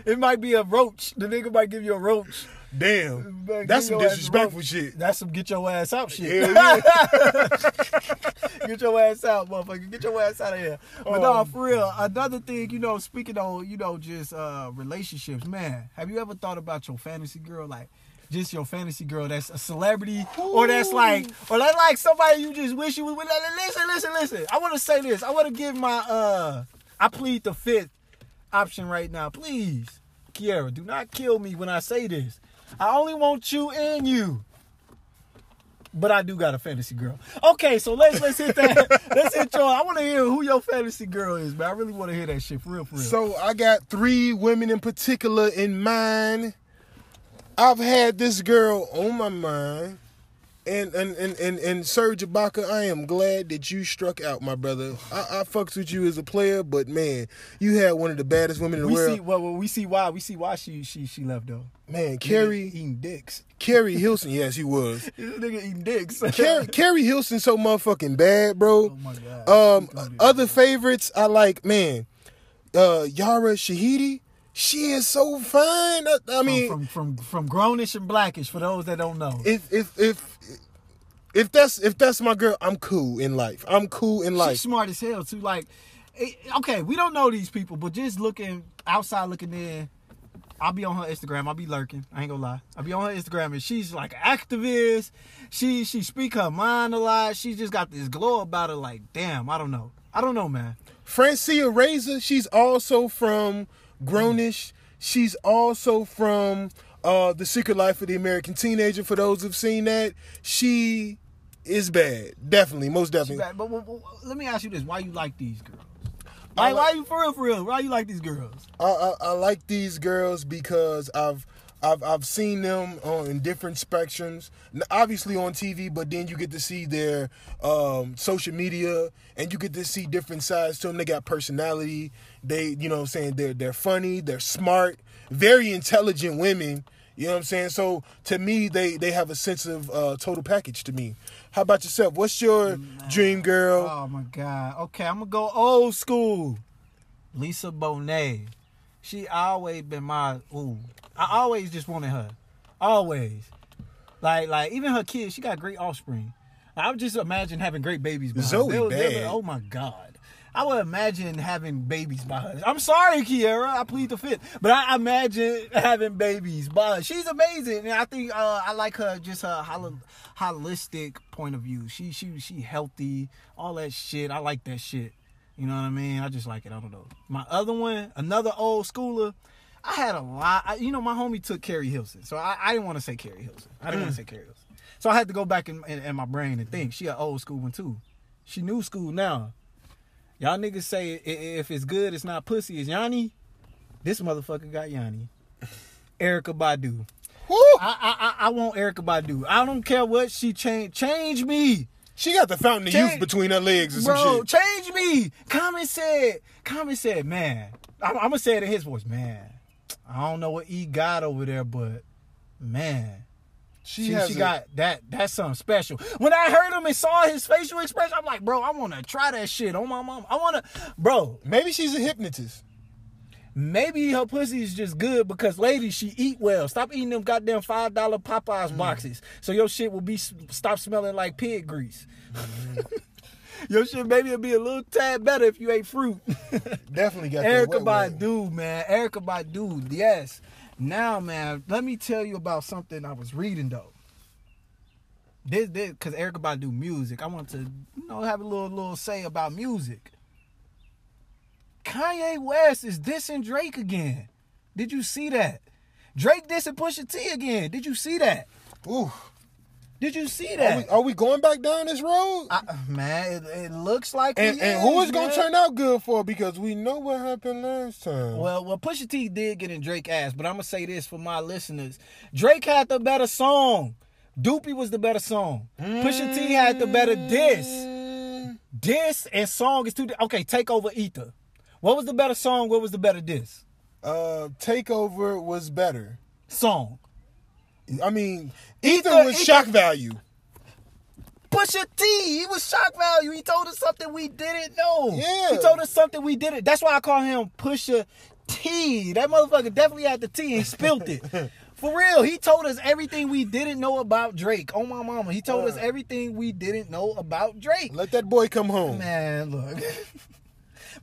It might be a roach. The nigga might give you a roach. Damn. Back, That's some disrespectful shit. That's some get your ass out shit. Yeah. get your ass out, motherfucker. Get your ass out of here. But Oh. no, for real. Another thing, you know, speaking of, you know, just uh relationships, man. Have you ever thought about your fantasy girl, like just your fantasy girl that's a celebrity, or that's like, or that's like somebody you just wish you would. like, Listen, listen, listen. I want to say this. I want to give my uh, I plead the fifth option right now, please, Kiera. Do not kill me when I say this. I only want you and you. but I do got a fantasy girl. Okay, so let's let's hit that. let's hit your. I want to hear who your fantasy girl is, man. I really want to hear that shit for real, for real. So I got three women in particular in mind. I've had this girl on my mind. And and and and, and Serge Ibaka, I am glad that you struck out, my brother. I, I fucks with you as a player, but man, you had one of the baddest women in the we world. see well, well, we see why we see why she she she left though. man, Keri eating dicks. Keri Hilson, yes, he was. This nigga eating dicks. Keri, Keri Hilson so motherfucking bad, bro. Oh my God. Um, other favorites I like, man. Uh, Yara Shahidi, she is so fine. I, I mean, from, from from from grownish and blackish for those that don't know. if if if if that's if that's my girl, I'm cool in life. I'm cool in life. She's smart as hell too. Like, eh, okay, we don't know these people, but just looking outside, looking in, I'll be on her Instagram. I'll be lurking. I ain't gonna lie. I'll be on her Instagram, and she's like an activist. She she speak her mind a lot. She just got this glow about her. Like, damn, I don't know. I don't know, man. Francia Raisa, she's also from Grownish. She's also from uh, The Secret Life of the American Teenager. For those who've seen that, she is bad. Definitely, most definitely. But, but, but- let me ask you this: Why you like these girls? Like, like- why you for real, for real? Why you like these girls? I, I, I like these girls because I've I've I've seen them on in different spectrums. Obviously on TV, but then you get to see their um, social media and you get to see different sides to them. They got personality. They, you know, what I'm saying they're they're funny. They're smart. Very intelligent women. You know what I'm saying? So to me, they they have a sense of uh, total package to me. How about yourself? What's your dream girl? Oh my god. Okay, I'm gonna go old school. Lisa Bonet. She always been my ooh. I always just wanted her. Always. Like like even her kids, she got great offspring. I would just imagine having great babies by her. Zoe They would- they would- bad. oh my god. I would imagine having babies by her. I'm sorry, Kiera. I plead the fifth. But I imagine having babies by her. She's amazing. And I think uh, I like her just her hol- holistic point of view. She she she healthy, all that shit. I like that shit. You know what I mean? I just like it. I don't know. My other one, another old schooler. I had a lot. I, you know, my homie took Keri Hilson, so I, I didn't want to say Keri Hilson. I didn't want to mm. say Keri Hilson. So I had to go back in, in, in my brain and think. She an old school one too. She new school now. Y'all niggas say if it's good, it's not pussy. It's Yanni. This motherfucker got Yanni. Erykah Badu. I, I I I want Erykah Badu. I don't care what she change. Change me. She got the fountain of Change- youth between her legs or some Bro, shit. change me. Comment said, comment said, man. I'm, I'm gonna say it in his voice, man. I don't know what E got over there, but man, She, she, she got that. That's something special. When I heard him and saw his facial expression, I'm like, bro, I want to try that shit on my mom. I want to, bro. Maybe she's a hypnotist. Maybe her pussy is just good because ladies, she eat well. Stop eating them goddamn five dollar Popeyes Mm. boxes, so your shit will be stop smelling like pig grease. Mm-hmm. your shit maybe it'll be a little tad better if you ate fruit. Definitely got Erykah that wet wet. Badu, man. Erykah Badu, yes. Now, man, let me tell you about something I was reading though. This, this, cause Erykah Badu music. I want to, you know, have a little, little say about music. Kanye West is dissing Drake again. Did you see that? Drake dissing Pusha T again. Did you see that? Ooh. Did you see Are that? we, are we going back down this road? I, man, it, it looks like and, and who is going to turn out good for? Because we know what happened last time. Well, well, Pusha T did get in Drake ass, but I'm gonna say this for my listeners: Drake had the better song. Duppy was the better song. Pusha T had the better diss. Mm, Diss and song is two. di- Okay, take over Ether. What was the better song? What was the better diss? Uh, Takeover was better. Song. I mean, Ether- Ether was Ether- shock value. Pusha T, he was shock value. He told us something we didn't know. Yeah. He told us something we didn't. That's why I call him Pusha T. That motherfucker definitely had the T and spilt it. For real, he told us everything we didn't know about Drake. Oh my mama, he told us Uh. everything we didn't know about Drake. Let that boy come home. Man, look.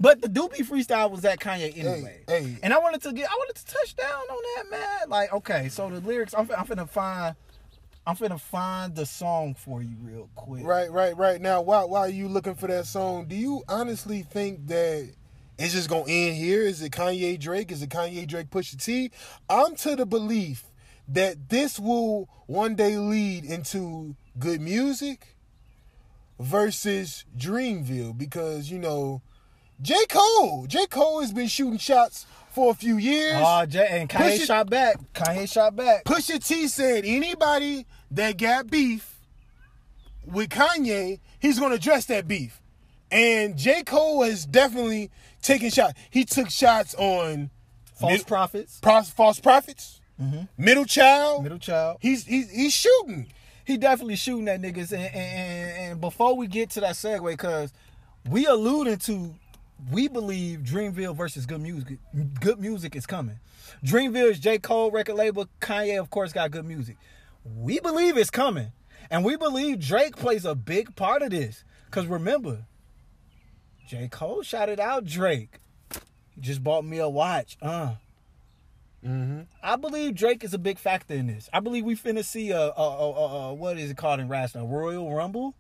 but the Duppy freestyle was at Kanye anyway. hey. And I wanted to get, I wanted to touch down on that, man. Like, okay, so the lyrics, I'm, I'm finna find, I'm finna find the song for you real quick. Right, right, right. Now, while while you looking for that song, do you honestly think that it's just gonna end here? Is it Kanye Drake? Is it Kanye Drake Pusha T? I'm to the belief that this will one day lead into Good Music versus Dreamville because you know J Cole. J Cole has been shooting shots for a few years. Ah, oh, Jay, and Kanye Push it- shot back. Kanye shot back. Pusha T said anybody that got beef with Kanye, he's gonna address that beef. And J. Cole has definitely taken shots. He took shots on False mid- prophets. pros- false prophets, mm-hmm. middle child. Middle child. He's he's he's shooting. he definitely shooting at niggas. And, and, and, and before we get to that segue, because we alluding to, we believe Dreamville versus Good Music. Good Music is coming. Dreamville is J. Cole record label. Kanye, of course, got good music. We believe it's coming. And we believe Drake plays a big part of this. Because remember, J. Cole shouted out Drake. He just bought me a watch. Uh. I believe Drake is a big factor in this. I believe we finna see a, a, a, a, a what is it called in wrestling, a Royal Rumble,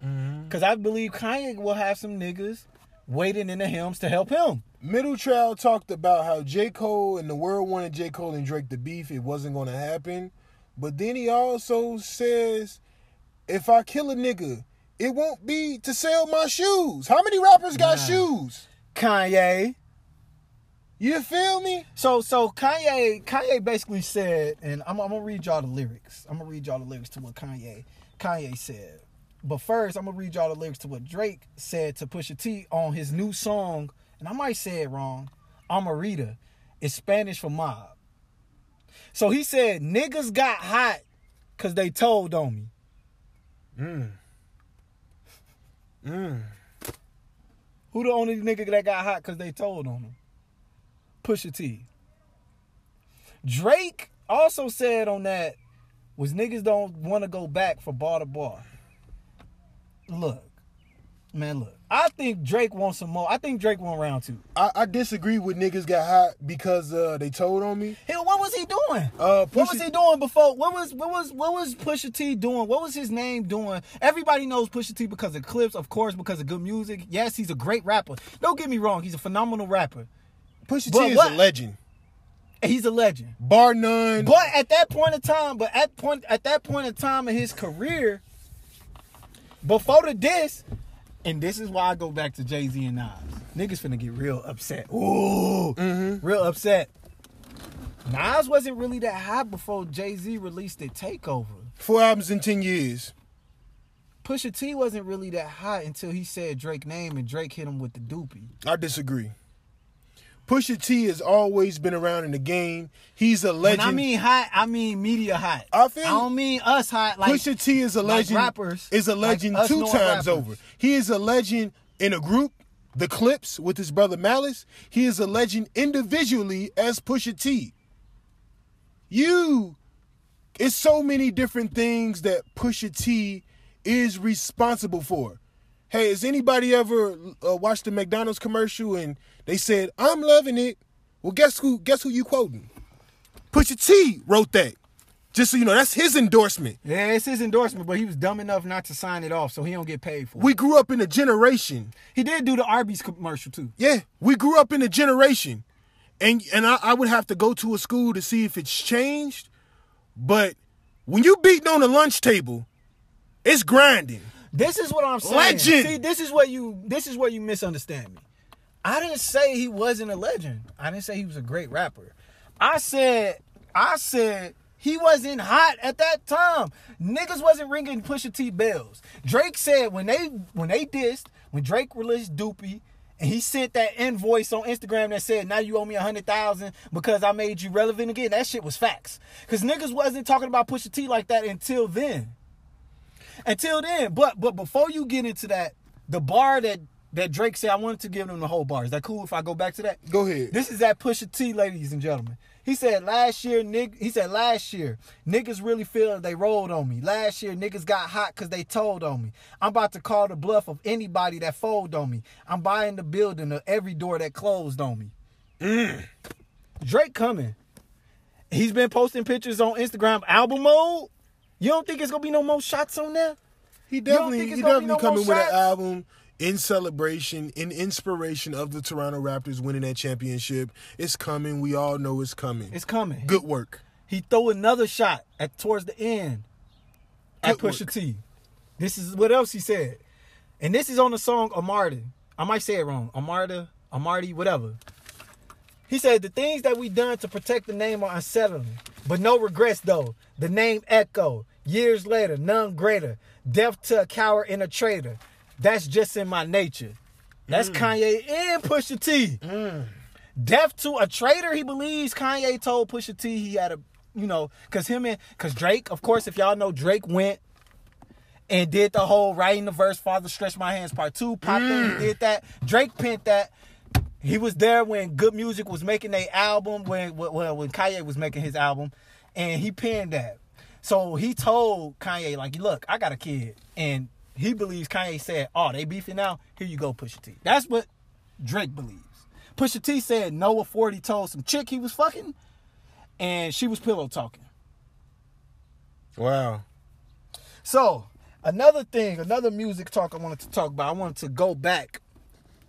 because I believe Kanye will have some niggas waiting in the hymns to help him. Middle child talked about how J. Cole and the world wanted J. Cole and Drake to beef. It wasn't gonna happen. But then he also says, if I kill a nigga, it won't be to sell my shoes. How many rappers got Nah. shoes? Kanye. You feel me? So so Kanye Kanye basically said, and I'm, I'm gonna read y'all the lyrics. I'm gonna read y'all the lyrics to what Kanye Kanye said. But first, I'm gonna read y'all the lyrics to what Drake said to Pusha T on his new song, and I might say it wrong. Amarita. It's Spanish for mob. So he said, niggas got hot because they told on me. Mm. Mm. Who the only nigga that got hot because they told on him? Pusha T. Drake also said on that was niggas don't want to go back for bar to bar. Look, man, look. I think Drake wants some more. I think Drake want round two. I, I disagree with niggas got hot because uh, they told on me. Hell, what was he doing? Uh, what was he doing before? What was what was what was Pusha T doing? What was his name doing? Everybody knows Pusha T because of Clipse, of course, because of good music. Yes, he's a great rapper. Don't get me wrong, he's a phenomenal rapper. Pusha But T is what- a legend, He's a legend. bar none. But at that point in time, but at point at that point in time in his career, before the diss, and this is why I go back to Jay Z and Nas. Niggas finna get real upset. Ooh, mm-hmm. real upset. Nas wasn't really that hot before Jay Z released the Takeover. Four albums in ten years. Pusha T wasn't really that hot until he said Drake name and Drake hit him with the Duppy. I disagree. Pusha T has always been around in the game. He's a When legend. I mean hot, I mean media hot. I feel- don't mean us hot. Like Pusha T is a like legend. rappers, is a legend us two times rappers. over. He is a legend in a group, the Clipse with his brother Malice. He is a legend individually as Pusha T. You, it's so many different things that Pusha T is responsible for. Hey, has anybody ever uh, watched the McDonald's commercial and they said, "I'm loving it"? Well, guess who? Guess who you quoting? Pusha T wrote that. Just so you know, that's his endorsement. Yeah, it's his endorsement, but he was dumb enough not to sign it off, so he don't get paid for it. We grew up in a generation. He did do the Arby's commercial too. Yeah, we grew up in a generation, and and I, I would have to go to a school to see if it's changed. But when you beating on the lunch table, it's grinding. This is what I'm saying. Legend. See, this is what you this is where you misunderstand me. I didn't say he wasn't a legend. I didn't say he was a great rapper. I said I said he wasn't hot at that time. Niggas wasn't ringing Pusha T bells. Drake said when they when they dissed, when Drake released Duppy, and he sent that invoice on Instagram that said, now you owe me a hundred thousand because I made you relevant again. That shit was facts. Cause niggas wasn't talking about Pusha T like that until then. Until then, but but before you get into that, the bar that that Drake said I wanted to give them the whole bar. Is that cool if I go back to that? Go ahead. This is that push Pusha T, ladies and gentlemen. He said last year, nig- he said last year, niggas really feel they rolled on me. Last year, niggas got hot because they told on me. I'm about to call the bluff of anybody that fold on me. I'm buying the building of every door that closed on me. Mm. Drake coming. He's been posting pictures on Instagram, album mode. You don't think it's gonna be no more shots on there? He definitely he definitely no coming with an album in celebration, in inspiration of the Toronto Raptors winning that championship. It's coming. We all know it's coming. It's coming. Good work. He throw another shot at towards the end at Good Pusha work. T. This is what else he said. And this is on the song Amarda. I might say it wrong. Amarda, Amardi, whatever. He said the things that we done to protect the name are unsettling, but no regrets though. The name echo. Years later, none greater. Death to a coward and a traitor. That's just in my nature. That's mm. Kanye and Pusha T. Mm. Death to a traitor, he believes. Kanye told Pusha T he had a, you know, cause him and cause Drake, of course, if y'all know, Drake went and did the whole writing the verse, Father Stretch My Hands Part 2, popped in, mm. he did that. Drake penned that. He was there when Good Music was making their album, when when when Kanye was making his album, and he penned that. So he told Kanye, like, look, I got a kid. And he believes Kanye said, Oh, they beefing now? Here you go, Pusha T. That's what Drake believes. Pusha T said Noah 40 told some chick he was fucking, and she was pillow talking. Wow. So, another thing, another music talk I wanted to talk about, I wanted to go back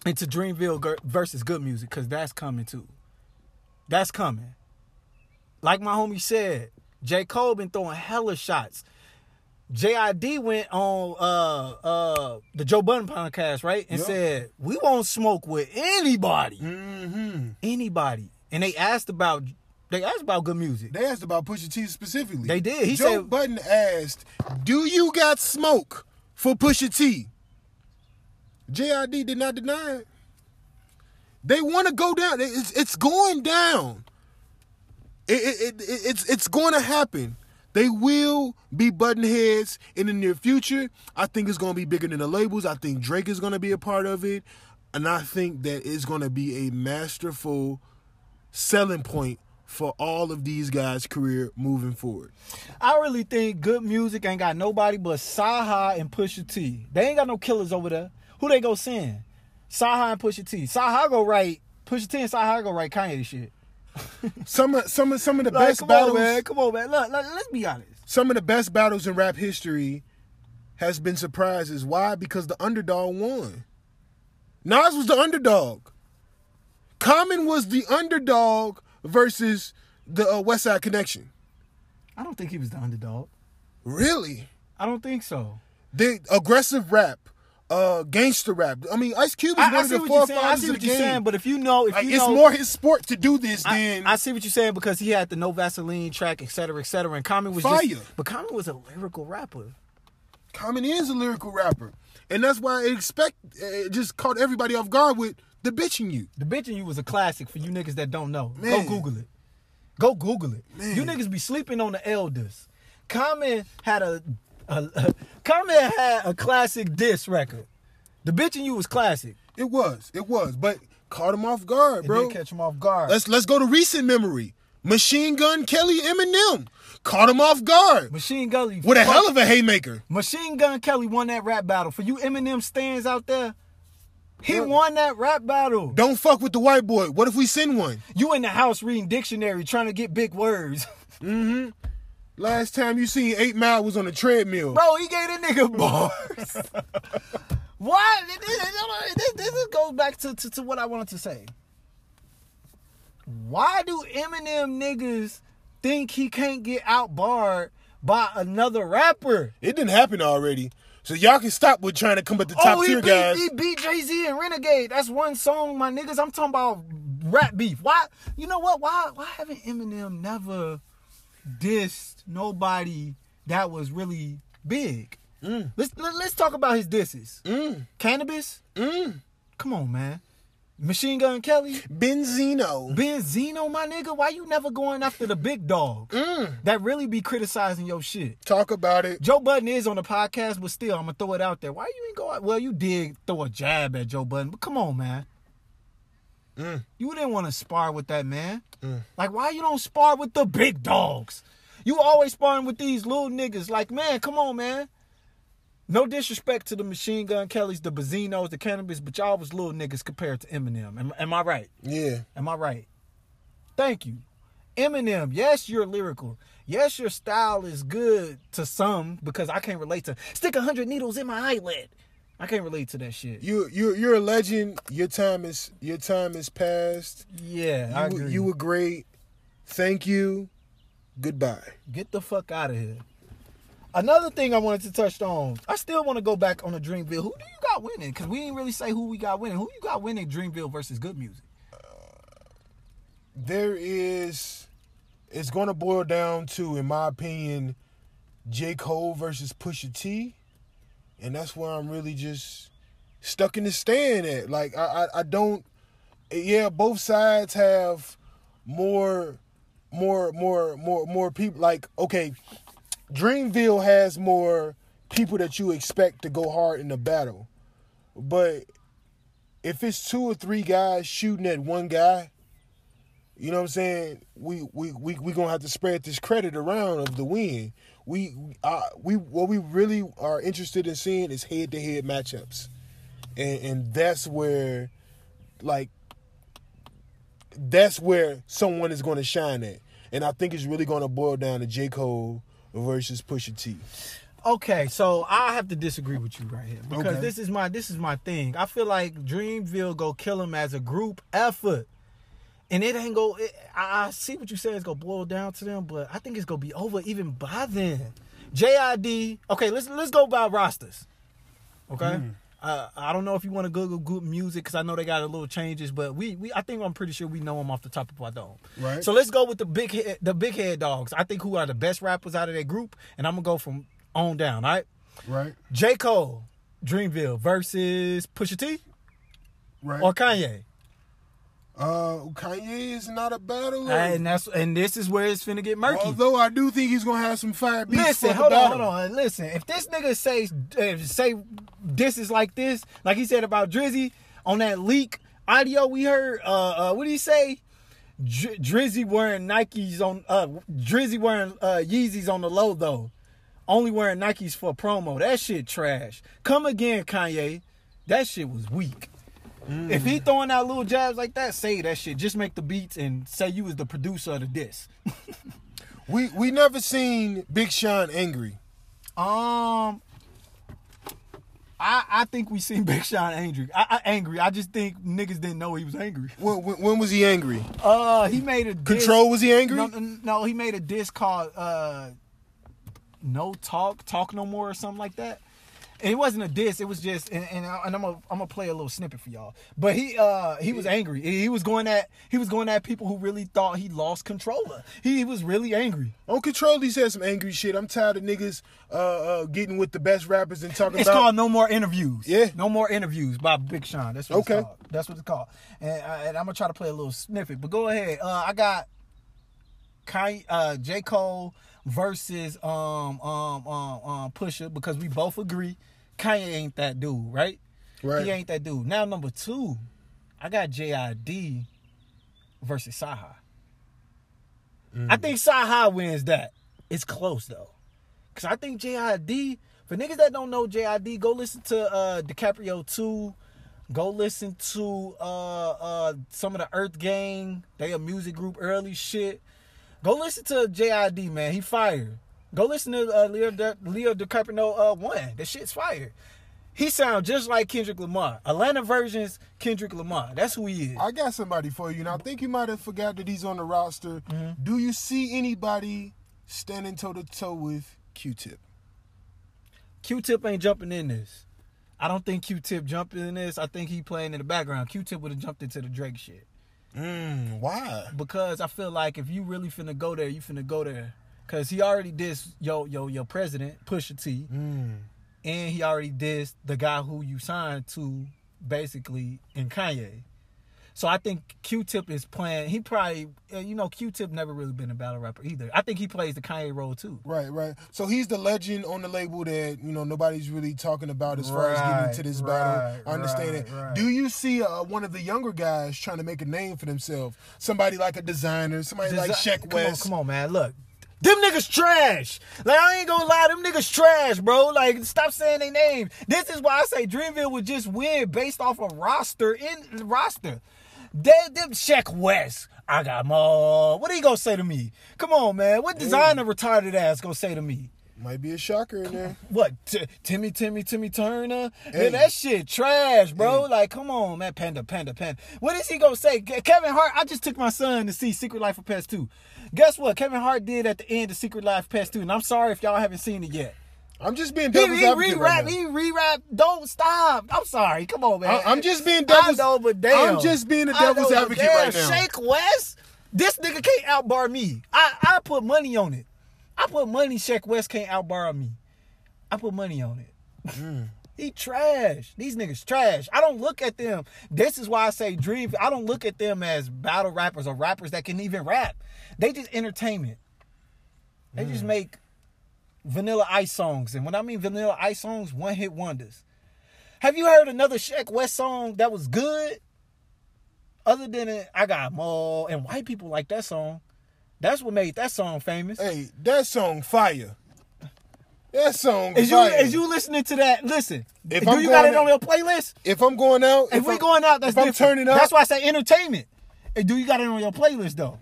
into Dreamville versus good music because that's coming too. That's coming. Like my homie said, J. Cole been throwing hella shots. JID went on uh uh the Joe Budden podcast, right? And Yep. said, We won't smoke with anybody. Mm-hmm. Anybody. And they asked about they asked about good music. They asked about Pusha T specifically. They did. He Joe said- Budden asked, "Do you got smoke for Pusha T?" JID did not deny it. They want to go down. It's, it's going down. It, it, it, it's it's going to happen. They will be button heads in the near future. I think it's going to be bigger than the labels. I think Drake is going to be a part of it, and I think that it's going to be a masterful selling point for all of these guys' career moving forward. I really think good music ain't got nobody but CyHi and Pusha T. They ain't got no killers over there. Who they go send? CyHi and Pusha T. CyHi go write Pusha T and CyHi go write Kanye shit. Some of some of some of the Like, best come battles, on, man. Come on, man. Look, look, let's be honest. some of the best battles in rap history has been surprises. Why? Because the underdog won. Nas was the underdog. Common was the underdog versus the uh, Westside Connection. I don't think he was the underdog. Really? I don't think so. The aggressive rap, uh, gangster rap. I mean, Ice Cube is I, one I of the you're. I see of what the you're game. saying, but if you know, if Like, you it's know, more his sport to do this I, than I see what you're saying because he had the No Vaseline track, et cetera, et cetera, and Common was Fire. just, but Common was a lyrical rapper. Common is a lyrical rapper, and that's why it expect it just caught everybody off guard with the Bitch in Yoo. The Bitch in Yoo was a classic for you niggas that don't know. Go Google it. Go Google it. Man. You niggas be sleeping on the elders. Common had a, a, had a classic diss record. The Bitch in Yoo was classic. It was, it was, but caught him off guard, bro. catch him off guard. Let's let's go to recent memory. Machine Gun Kelly Eminem caught him off guard Machine Gully with a hell of a haymaker. Machine Gun Kelly won that rap battle. For you Eminem stands out there, he won that rap battle. Don't fuck with the white boy. What if we send one? You in the house reading dictionary trying to get big words. Mm-hmm. Last time you seen Eight Mile was on a treadmill. Bro, he gave that nigga bars. Why? This, this, goes back to, to, to what I wanted to say. Why do Eminem niggas think he can't get outbarred by another rapper? It didn't happen already. So y'all can stop with trying to come at the top oh, he tier beat, guys. he beat Jay Z and Renegade. That's one song, my niggas. I'm talking about rap beef. Why? You know what? Why? Why haven't Eminem never dissed nobody that was really big? Let's let, let's talk about his disses. Mm, Canibus. mm. Come on, man. Machine Gun Kelly. Benzino. Benzino, my nigga. Why you never going after the big dogs Mm. that really be criticizing your shit? Talk about it. Joe Budden is on the podcast, but still, I'm gonna throw it out there. Why you ain't go out? Well, you did throw a jab at Joe Budden, but come on, man. Mm. You didn't want to spar with that man. Mm. Like, why you don't spar with the big dogs? You always sparring with these little niggas. Like, man, come on, man. No disrespect to the Machine Gun Kellys, the Bazinos, the Canibus, but y'all was little niggas compared to Eminem. Am, am I right? Yeah. Am I right? Thank you. Eminem, yes, you're lyrical. Yes, your style is good to some because I can't relate to stick a hundred needles in my eyelid. I can't relate to that shit. You you you're a legend. Your time is your time is past. Yeah, I agree. you were great. Thank you. Goodbye. Get the fuck out of here. Another thing I wanted to touch on. I still want to go back on the Dreamville. Who do you got winning? Because we didn't really say who we got winning. Who you got winning Dreamville versus Good Music? Uh, there is. It's going to boil down to, in my opinion, J. Cole versus Pusha T, and that's where I'm really just stuck in the stand at. Like I, I, I don't. Yeah, both sides have more, more, more, more, more people. Like okay, Dreamville has more people that you expect to go hard in the battle, but if it's two or three guys shooting at one guy, you know what I'm saying? We we we we gonna have to spread this credit around of the win. We uh, we what we really are interested in seeing is head to head matchups, and and that's where, like, that's where someone is going to shine at, and I think it's really going to boil down to J Cole versus Pusha T. Okay, so I have to disagree with you right here because Okay. this is my this is my thing. I feel like Dreamville go kill him as a group effort, and it ain't go. It, I, I see what you say. It's gonna boil down to them, but I think it's gonna be over even by then. JID. Okay, let's let's go by rosters. Okay. Uh, I don't know if you want to Google good music because I know they got a little changes, but we, we I think I'm pretty sure we know them off the top of our dome. Right. So let's go with the big head, the big head dogs. I think who are the best rappers out of that group, and I'm gonna go from on down. All right. Right. J. Cole, Dreamville versus Pusha T Right. or Kanye. Uh, Kanye is not a battle. And that's and this is where it's finna get murky. Although I do think he's gonna have some fire beats Listen, hold on, hold on. Listen, if this nigga say uh, say this is like this, like he said about Drizzy on that leak audio we heard, uh, uh what did he say? Dr- Drizzy wearing Nikes on uh Drizzy wearing uh Yeezys on the low though. Only wearing Nikes for promo. That shit trash. Come again, Kanye. That shit was weak. If he throwing out little jabs like that, say that shit. Just make the beats and say you was the producer of the disc. We we never seen Big Sean angry. Um, I I think we seen Big Sean angry. I, I angry. I just think niggas didn't know he was angry. When, when, when was he angry? Uh, he made a diss- Control was he angry? No, no, no, he made a disc called uh, "No Talk, Talk No More" or something like that. And it wasn't a diss. It was just, and, and, I, and I'm gonna I'm gonna play a little snippet for y'all. But he uh he was angry. He was going at he was going at people who really thought he lost control. He, he was really angry. On Control, he said some angry shit. I'm tired of niggas uh, uh, getting with the best rappers and talking It's about. called No More Interviews. Yeah. No More Interviews by Big Sean. That's what Okay. it's called. That's what it's called. And, uh, and I'm gonna try to play a little snippet. But go ahead. Uh, I got Kanye, uh, J Cole versus um um um um Pusha because we both agree Kanye ain't that dude, right? Right. He ain't that dude. Now number two, I got JID versus CyHi. I think CyHi wins that. It's close though. Cause I think JID, for niggas that don't know JID, go listen to uh DiCaprio 2. Go listen to uh uh some of the Earth Gang. They a music group early shit. Go listen to JID, man. He fired. Go listen to uh, Leo, De- Leo DiCaprio uh, one. That shit's fire. He sounds just like Kendrick Lamar. Atlanta versions Kendrick Lamar. That's who he is. I got somebody for you. Now, I think you might have forgot that he's on the roster. Mm-hmm. Do you see anybody standing toe to toe with Q-Tip? Q-Tip ain't jumping in this. I don't think Q-Tip jumping in this. I think he playing in the background. Q-Tip would have jumped into the Drake shit. Mm, why? Because I feel like if you really finna go there, you finna go there. Cause he already dissed yo yo your president Pusha T, Mm. and he already dissed the guy who you signed to, basically in Kanye. So I think Q-Tip is playing. He probably, uh, you know, Q-Tip never really been a battle rapper either. I think he plays the Kanye role too. Right, right. So he's the legend on the label that you know nobody's really talking about as far as getting into this Right, battle. I understand right, it. right. Do you see uh, one of the younger guys trying to make a name for themselves? Somebody like a Desiigner, somebody like Desi- Sheck come On, come on, man. Look. Them niggas trash. Like I ain't gonna lie, them niggas trash, bro. Like stop saying their name. This is why I say Dreamville would just win based off of roster in roster. They them Sheck West. I got more. What are you gonna say to me? Come on, man. What Desiigner retarded ass gonna say to me? Might be a shocker in there. What T- Timmy Timmy Timmy Turner? Hey. Man, that shit trash, bro. Like, come on, man. Panda, panda, panda. What is he gonna say? Kevin Hart. I just took my son to see Secret Life of Pets 2. Guess what? Kevin Hart did at the end of Secret Life of Pets 2, and I'm sorry if y'all haven't seen it yet. I'm just being He, devil's he advocate re-rap, right now. he re-rap. Don't stop. I'm sorry. Come on, man. I- I'm just being devil's- I know, but damn. I'm just being a devil's know, advocate damn, right now. Sheck West, this nigga can't outbar me. I I put money on it. I put money. Sheck West can't outborrow me. I put money on it. Mm. He trash. These niggas trash. I don't look at them. This is why I say Dream. I don't look at them as battle rappers or rappers that can even rap. They just entertainment. They Mm. just make vanilla ice songs. And when I mean vanilla ice songs, one hit wonders. Have you heard another Sheck West song that was good? Other than it, I got more and white people like that song. That's what made that song famous. Hey, that song fire. That song Is you fire. is you listening to that? Listen, If do I'm you got it on your playlist? if I'm going out, If, we I'm- going out, that's if I'm turning up, That's why I say entertainment. Hey, do you got it on your playlist though?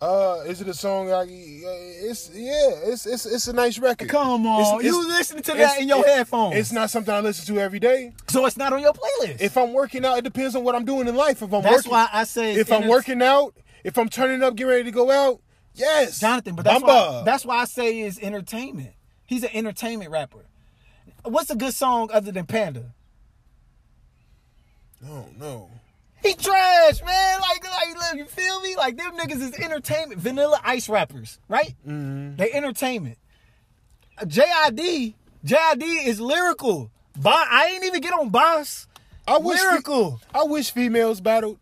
Uh, is it a song? I, it's yeah, it's it's it's a nice record. Come on, It's- you it's- listening to that in your it- headphones? It's not something I listen to every day. so it's not on your playlist. If I'm working out, it depends on what I'm doing in life. If I'm that's working, why I say if I'm working out, if I'm turning up, getting ready to go out, yes, Jonathan, but that's Bamba. why, that's why I say is entertainment. He's an entertainment rapper. What's a good song other than Panda? no, no. He trash, man. Like, like, you feel me? Like them niggas is entertainment. Vanilla Ice rappers, right? Mm-hmm. They entertainment. Uh, JID, JID is lyrical. Bo- I ain't even get on Bas. I wish lyrical. I wish females battled.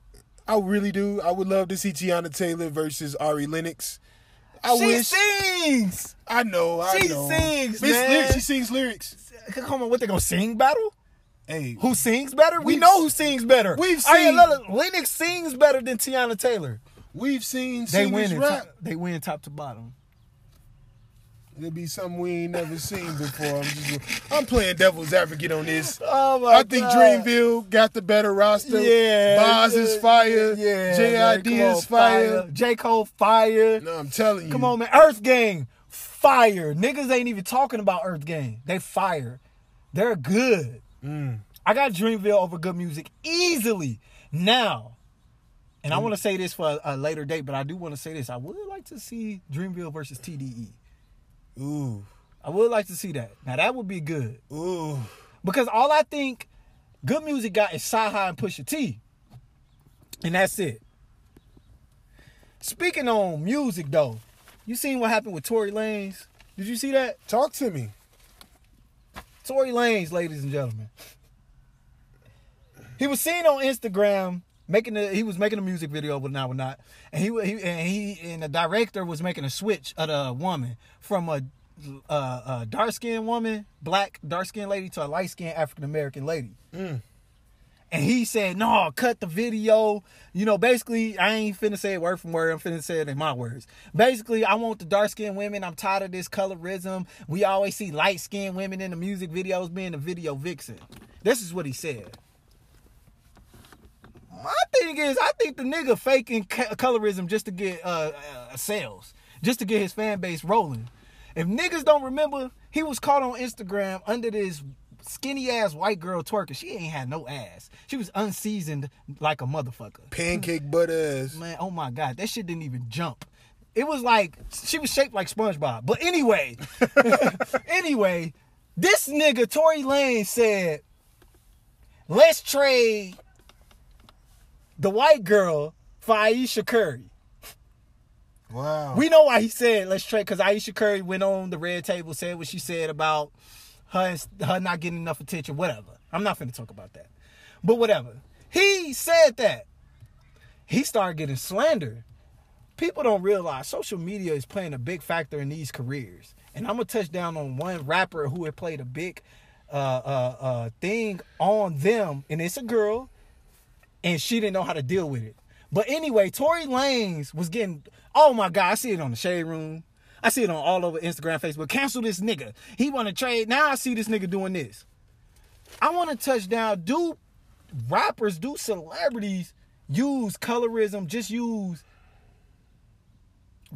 I really do. I would love to see Teyana Taylor versus Ari Lennox. I she wish. sings. I know. I know. She know. sings, Miss man. Lyrics, she sings lyrics. Come on, what they gonna sing battle? Hey, Who sings better? We We've- know who sings better. we've seen- look, Lennox sings better than Teyana Taylor. we've seen They singers win. in rap. Top, they win top to bottom. It'll be something we ain't never seen before. I'm just, I'm playing devil's advocate on this. Oh my I think God. Dreamville got the better roster. Yeah, Bas is fire. Yeah, JID man, come on, is fire. J Cole fire. No, I'm telling you. Come on, man. Earth Gang fire. Niggas ain't even talking about Earth Gang. They fire. They're good. Mm. I got Dreamville over good music easily now. And Mm. I want to say this for a, a later date, but I do want to say this. I would like to see Dreamville versus TDE. Ooh, I would like to see that. Now that would be good. ooh. Because all I think good music got is CyHi and Pusha T. And that's it. Speaking on music though, you seen what happened with Tory Lanez? Did you see that? Talk to me. Tory Lanez, ladies and gentlemen. He was seen on Instagram making the he was making a music video with not with not, and he he and he and the director was making a switch of the woman from a, a, a dark skinned woman, black dark skinned lady to a light skinned African American lady. Mm. And he said, "No, cut the video." You know, basically, I ain't finna say it word from word. I'm finna say it in my words. Basically, I want the dark skinned women. I'm tired of this colorism. We always see light skinned women in the music videos being the video vixen. This is what he said. My thing is, I think the nigga faking colorism just to get uh, uh, sales, just to get his fan base rolling. If niggas don't remember, he was caught on Instagram under this skinny ass white girl twerking. She ain't had no ass. She was unseasoned like a motherfucker. Pancake butter ass. Man, oh my god, that shit didn't even jump. It was like she was shaped like SpongeBob. But anyway, anyway, this nigga Tory Lane said, "Let's trade the white girl for Ayesha Curry." Wow. We know why he said let's trade because Ayesha Curry went on the red table, said what she said about her her not getting enough attention. Whatever. I'm not finna talk about that. But whatever. He said that. He started getting slandered. People don't realize social media is playing a big factor in these careers. And I'm gonna touch down on one rapper who had played a big uh, uh, uh, thing on them, and it's a girl, and she didn't know how to deal with it. But anyway, Tory Lanez was getting, oh my God, I see it on the Shade Room. I see it on all over Instagram, Facebook. Cancel this nigga. He want to trade. Now I see this nigga doing this. I want to touch down. Do rappers, do celebrities use colorism? Just use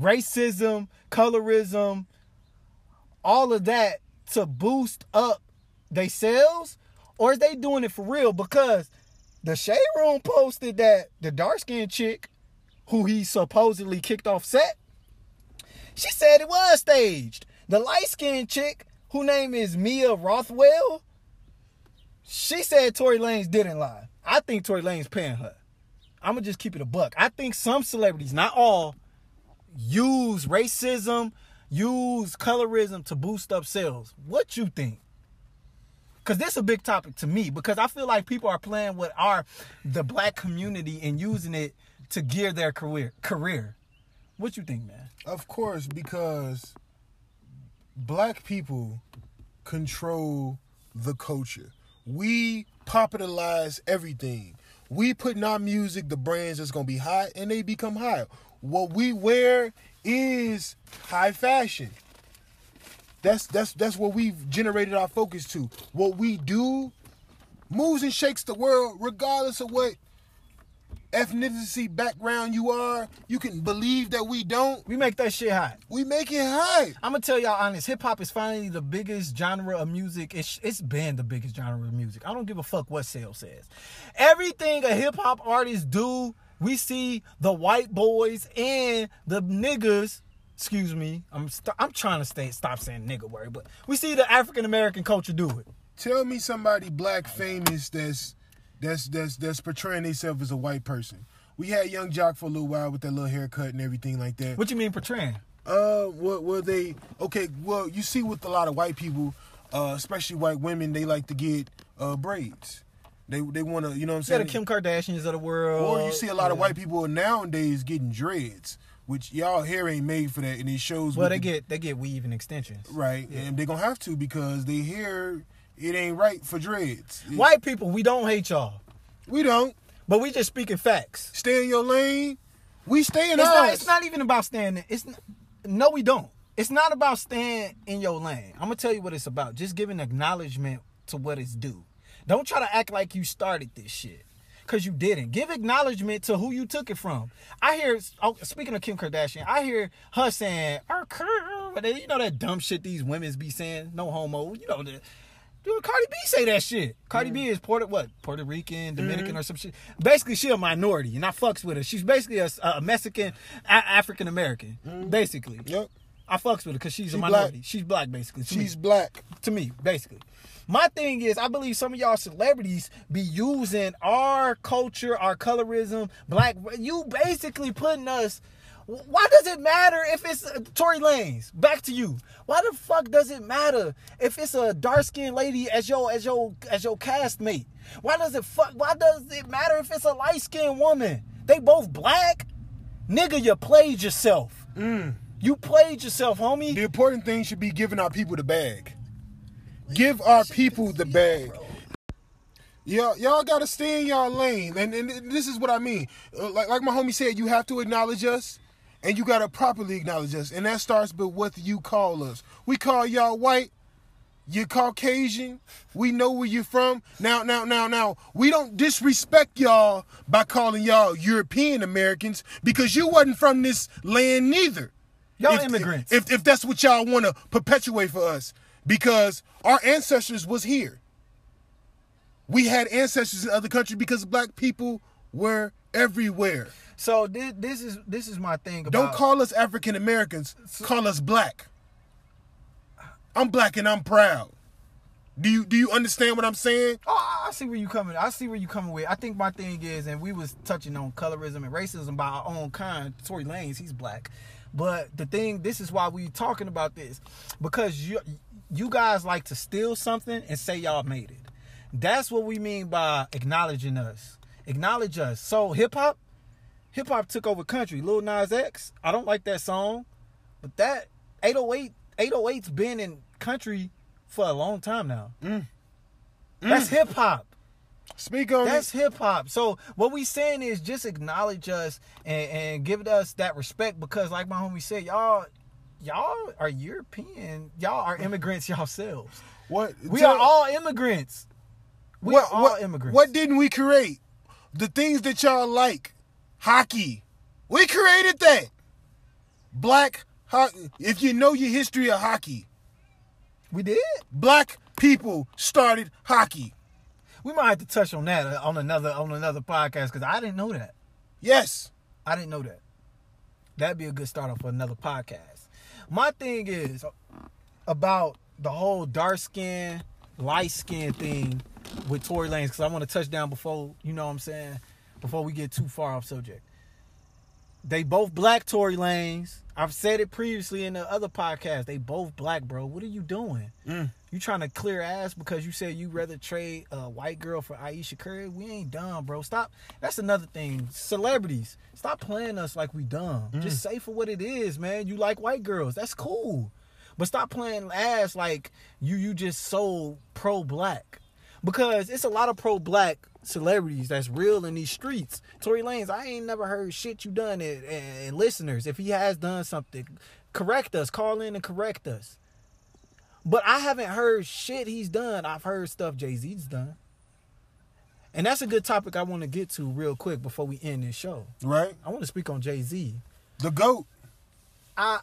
racism, colorism, all of that to boost up they sales? Or is they doing it for real? Because the Shade Room posted that the dark skinned chick who he supposedly kicked off set, she said it was staged. The light skinned chick who name is Mia Rothwell, she said Tory Lanez didn't lie. I think Tory Lanez paying her. I'm gonna just keep it a buck. I think some celebrities, not all, use racism, use colorism to boost up sales. What you think? Cause this is a big topic to me because I feel like people are playing with our the black community and using it to gear their career career. What you think, man? Of course, because black people control the culture. We popularize everything. We put in our music the brands that's gonna be hot and they become high. What we wear is high fashion. That's that's that's what we've generated our focus to. What we do moves and shakes the world regardless of what ethnicity background you are. You can believe that we don't. We make that shit hot. We make it hot. I'm gonna tell y'all honest. Hip hop is finally the biggest genre of music. It's it's been the biggest genre of music. I don't give a fuck what sales says. Everything a hip hop artist do, we see the white boys and the niggas. Excuse me. I'm st- I'm trying to stay stop saying nigga word, but we see the African American culture do it. Tell me somebody black famous that's that's that's that's portraying themselves as a white person. We had Yung Joc for a little while with that little haircut and everything like that. What you mean portraying? Uh, what were they? Okay, well, you see with a lot of white people, uh, especially white women, they like to get uh braids. They they want to, you know what I'm Yeah, saying? the Kim Kardashians of the world. or you see a lot of white people nowadays getting dreads, which y'all hair ain't made for that, and it shows. Well, they the- get they get weave and extensions. right, and they're gonna have to because they hair it ain't right for dreads. White people, we don't hate y'all, we don't but we just speaking facts. stay in your lane. We stay in It's ours. not, it's not even about staying. It's no, we don't. It's not about staying in your lane. I'm gonna tell you what it's about. Just giving acknowledgement to what it's due. Don't try to act like you started this shit, cause you didn't. Give acknowledgement to who you took it from. I hear. Oh, speaking of Kim Kardashian, I hear her saying, "Our but you know that dumb shit these women's be saying. No homo. You know the. Dude, Cardi B say that shit. Cardi B mm. is Puerto what? Puerto Rican, Dominican, mm-hmm. or some shit. Basically, she a minority, and I fucks with her. She's basically a, a Mexican, a- African American. Mm-hmm. Basically, Yep. I fucks with her because she's She a black. minority. She's black, basically. She's me. black. to me, basically. My thing is, I believe some of y'all celebrities be using our culture, our colorism, black. You basically putting us. Why does it matter if it's uh, Tory Lanez? Back to you. Why the fuck does it matter if it's a dark skinned lady as your as your as your castmate? Why does it fuck? Why does it matter if it's a light skinned woman? They both black. Nigga, you played yourself. You played yourself, homie. The important thing should be giving our people the bag. Give our people the bag. Y'all, y'all gotta stay in y'all lane, and, and this is what I mean. Uh, Like, like my homie said, you have to acknowledge us, and you gotta properly acknowledge us, and that starts with what you call us. We call y'all white, you Caucasian. We know where you're from. Now, now, now, now, we don't disrespect y'all by calling y'all European Americans because you wasn't from this land neither. Y'all If- immigrants. If if that's what y'all want to perpetuate for us, because our ancestors was here. We had ancestors in other countries because black people were everywhere. So this, this is this is my thing about. Don't call us African Americans. Call us black. I'm black and I'm proud. Do you do you understand what I'm saying? Oh, I see where you coming. I see where you coming with. I think my thing is, and we was touching on colorism and racism by our own kind. Tory Lanez, he's black, but the thing, this is why we talking about this, because you you guys like to steal something and say y'all made it. That's what we mean by acknowledging us. Acknowledge us. So hip hop, hip hop took over country. Lil Nas X, I don't like that song, but that 808 808's been in country for a long time now. Mm. That's mm. hip hop. Speak on That's hip hop. So what we saying is just acknowledge us and, and give us that respect because like my homie said, y'all y'all are European. Y'all are immigrants yourselves. What We tell- are all immigrants. We what, are all what, immigrants. What didn't we create? The things that y'all like, hockey. We created that. Black hockey. If you know your history of hockey, we did? black people started hockey. We might have to touch on that uh, on another on another podcast because I didn't know that. Yes. I didn't know that. That'd be a good start off for another podcast. My thing is about the whole dark skin, light skin thing with Tory Lanez because I want to touch down before you know what I'm saying before we get too far off subject. They both black Tory Lanez. I've said it previously in the other podcast. They both black, bro. What are you doing? Mm. You trying to clear ass because you said you'd rather trade a white girl for Ayesha Curry? We ain't dumb, bro. Stop. That's another thing. Celebrities, stop playing us like we dumb. Mm-hmm. Just say for what it is, man. You like white girls. That's cool. But stop playing ass like you you just so pro black. Because it's a lot of pro black celebrities that's real in these streets. Tory Lanez, I ain't never heard shit you done and, and listeners, if he has done something, correct us. Call in and correct us. But I haven't heard shit he's done. I've heard stuff Jay Z's done. And that's a good topic I want to get to real quick before we end this show. Right? I want to speak on Jay Z. The GOAT. I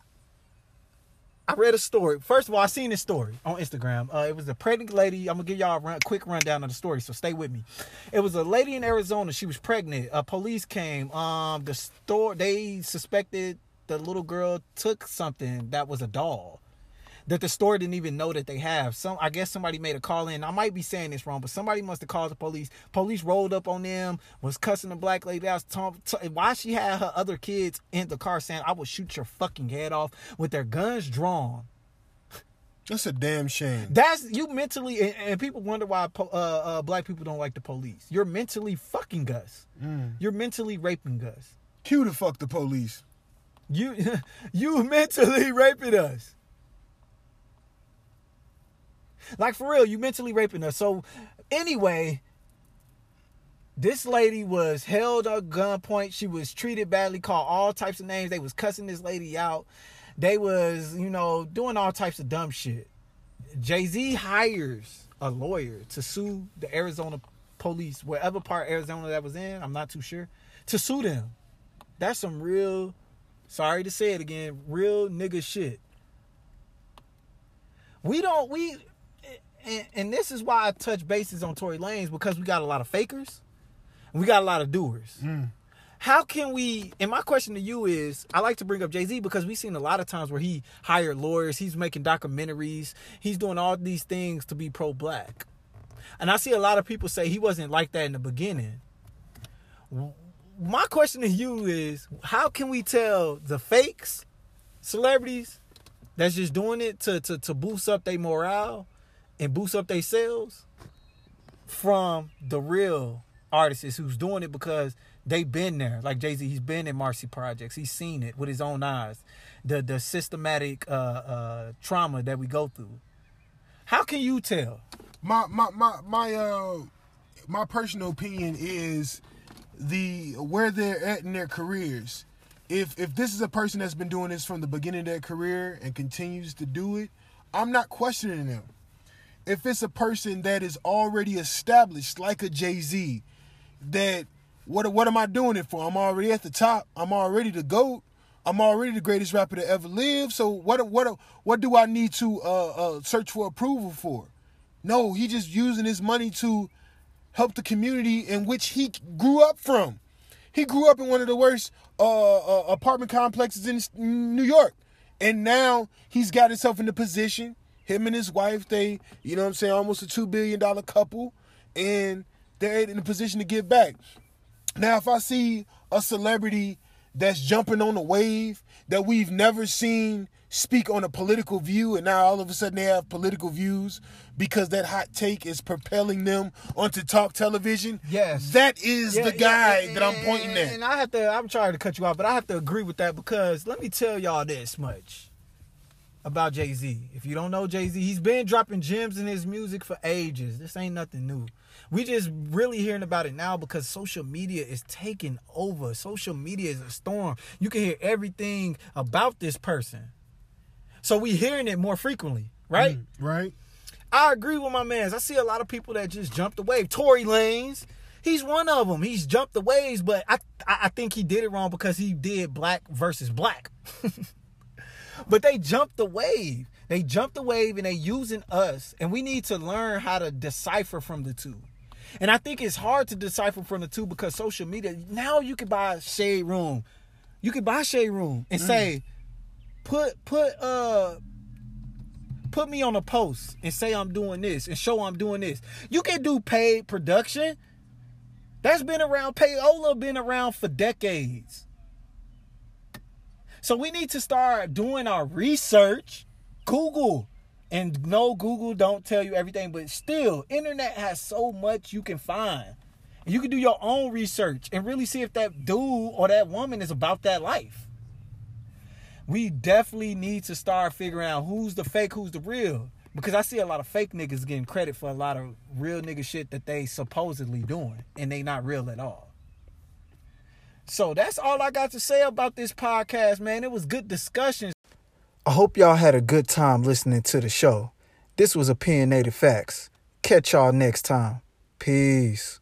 I read a story. First of all, I seen this story on Instagram. Uh, it was a pregnant lady. I'm gonna give y'all a run, quick rundown of the story, so stay with me. It was a lady in Arizona. She was pregnant. Uh, police came. Um, the store they suspected the little girl took something that was a doll that the store didn't even know that they have. Some I guess somebody made a call in. I might be saying this wrong, but somebody must have called the police. Police rolled up on them, was cussing the black lady out. Tom, t- why she had her other kids in the car saying, "I will shoot your fucking head off" with their guns drawn. That's a damn shame. That's you mentally, and, and people wonder why po- uh, uh, black people don't like the police. You're mentally fucking us. You're mentally raping us. Cue to fuck the police. You you mentally raping us. Like for real, you mentally raping us. So anyway, this lady was held at gunpoint. She was treated badly, called all types of names. They was cussing this lady out. They was, you know, doing all types of dumb shit. Jay-Z hires a lawyer to sue the Arizona police, whatever part Arizona that was in, I'm not too sure, to sue them. That's some real sorry to say it again, real nigga shit. We don't we and, and this is why I touch bases on Tory Lanez because we got a lot of fakers and we got a lot of doers. Hmm. How can we? And my question to you is, I like to bring up Jay Z because we've seen a lot of times where he hired lawyers, he's making documentaries, he's doing all these things to be pro-black, and I see a lot of people say he wasn't like that in the beginning. My question to you is, how can we tell the fakes, celebrities, that's just doing it to to to boost up their morale and boost up their sales, from the real artists who's doing it because they've been there. Like Jay Z, he's been in Marcy projects. He's seen it with his own eyes. The the systematic uh, uh, trauma that we go through. How can you tell? My my my my uh my personal opinion is the where they're at in their careers. If if this is a person that's been doing this from the beginning of their career and continues to do it, I'm not questioning them. If it's a person that is already established, like a Jay Z, that what what am I doing it for? I'm already at the top. I'm already the goat. I'm already the greatest rapper to ever live. So what what what do I need to uh, uh, search for approval for? No, he just using his money to help the community in which he grew up from. He grew up in one of the worst uh, uh, apartment complexes in New York, and now he's got himself in the position. Him and his wife, they, you know, what I'm saying, almost a two billion dollar couple, and they're in a position to give back. Now, if I see a celebrity that's jumping on a wave that we've never seen speak on a political view, and now all of a sudden they have political views because that hot take is propelling them onto talk television. Yes. that is Yeah, the yeah, guy and- that I'm pointing and- at. And I have to. I'm trying to cut you off, but I have to agree with that because let me tell y'all this much about Jay Z. If you don't know Jay Z, he's been dropping gems in his music for ages. This ain't nothing new. We just really hearing about it now because social media is taking over. Social media is a storm. You can hear everything about this person. So we hearing it more frequently, right? Mm, right? I agree with my mans. I see a lot of people that just jumped the wave. Tory Lanez, he's one of them. He's jumped the waves, but I I I think he did it wrong because he did black versus black. but they jumped the wave. They jumped the wave and they using us, and we need to learn how to decipher from the two. And I think it's hard to decipher from the two because social media. Now you can buy shade room. You can buy shade room and say, put put uh put me on a post and say I'm doing this and show I'm doing this. You can do paid production. That's been around. Payola been around for decades. So we need to start doing our research. Google. And no, Google don't tell you everything, but still, internet has so much you can find. And you can do your own research and really see if that dude or that woman is about that life. We definitely need to start figuring out who's the fake, who's the real. Because I see a lot of fake niggas getting credit for a lot of real nigga shit that they supposedly doing. And they not real at all. So that's all I got to say about this podcast, man. It was good discussions. I hope y'all had a good time listening to the show. This was Opinionated Facts. Catch y'all next time. Peace.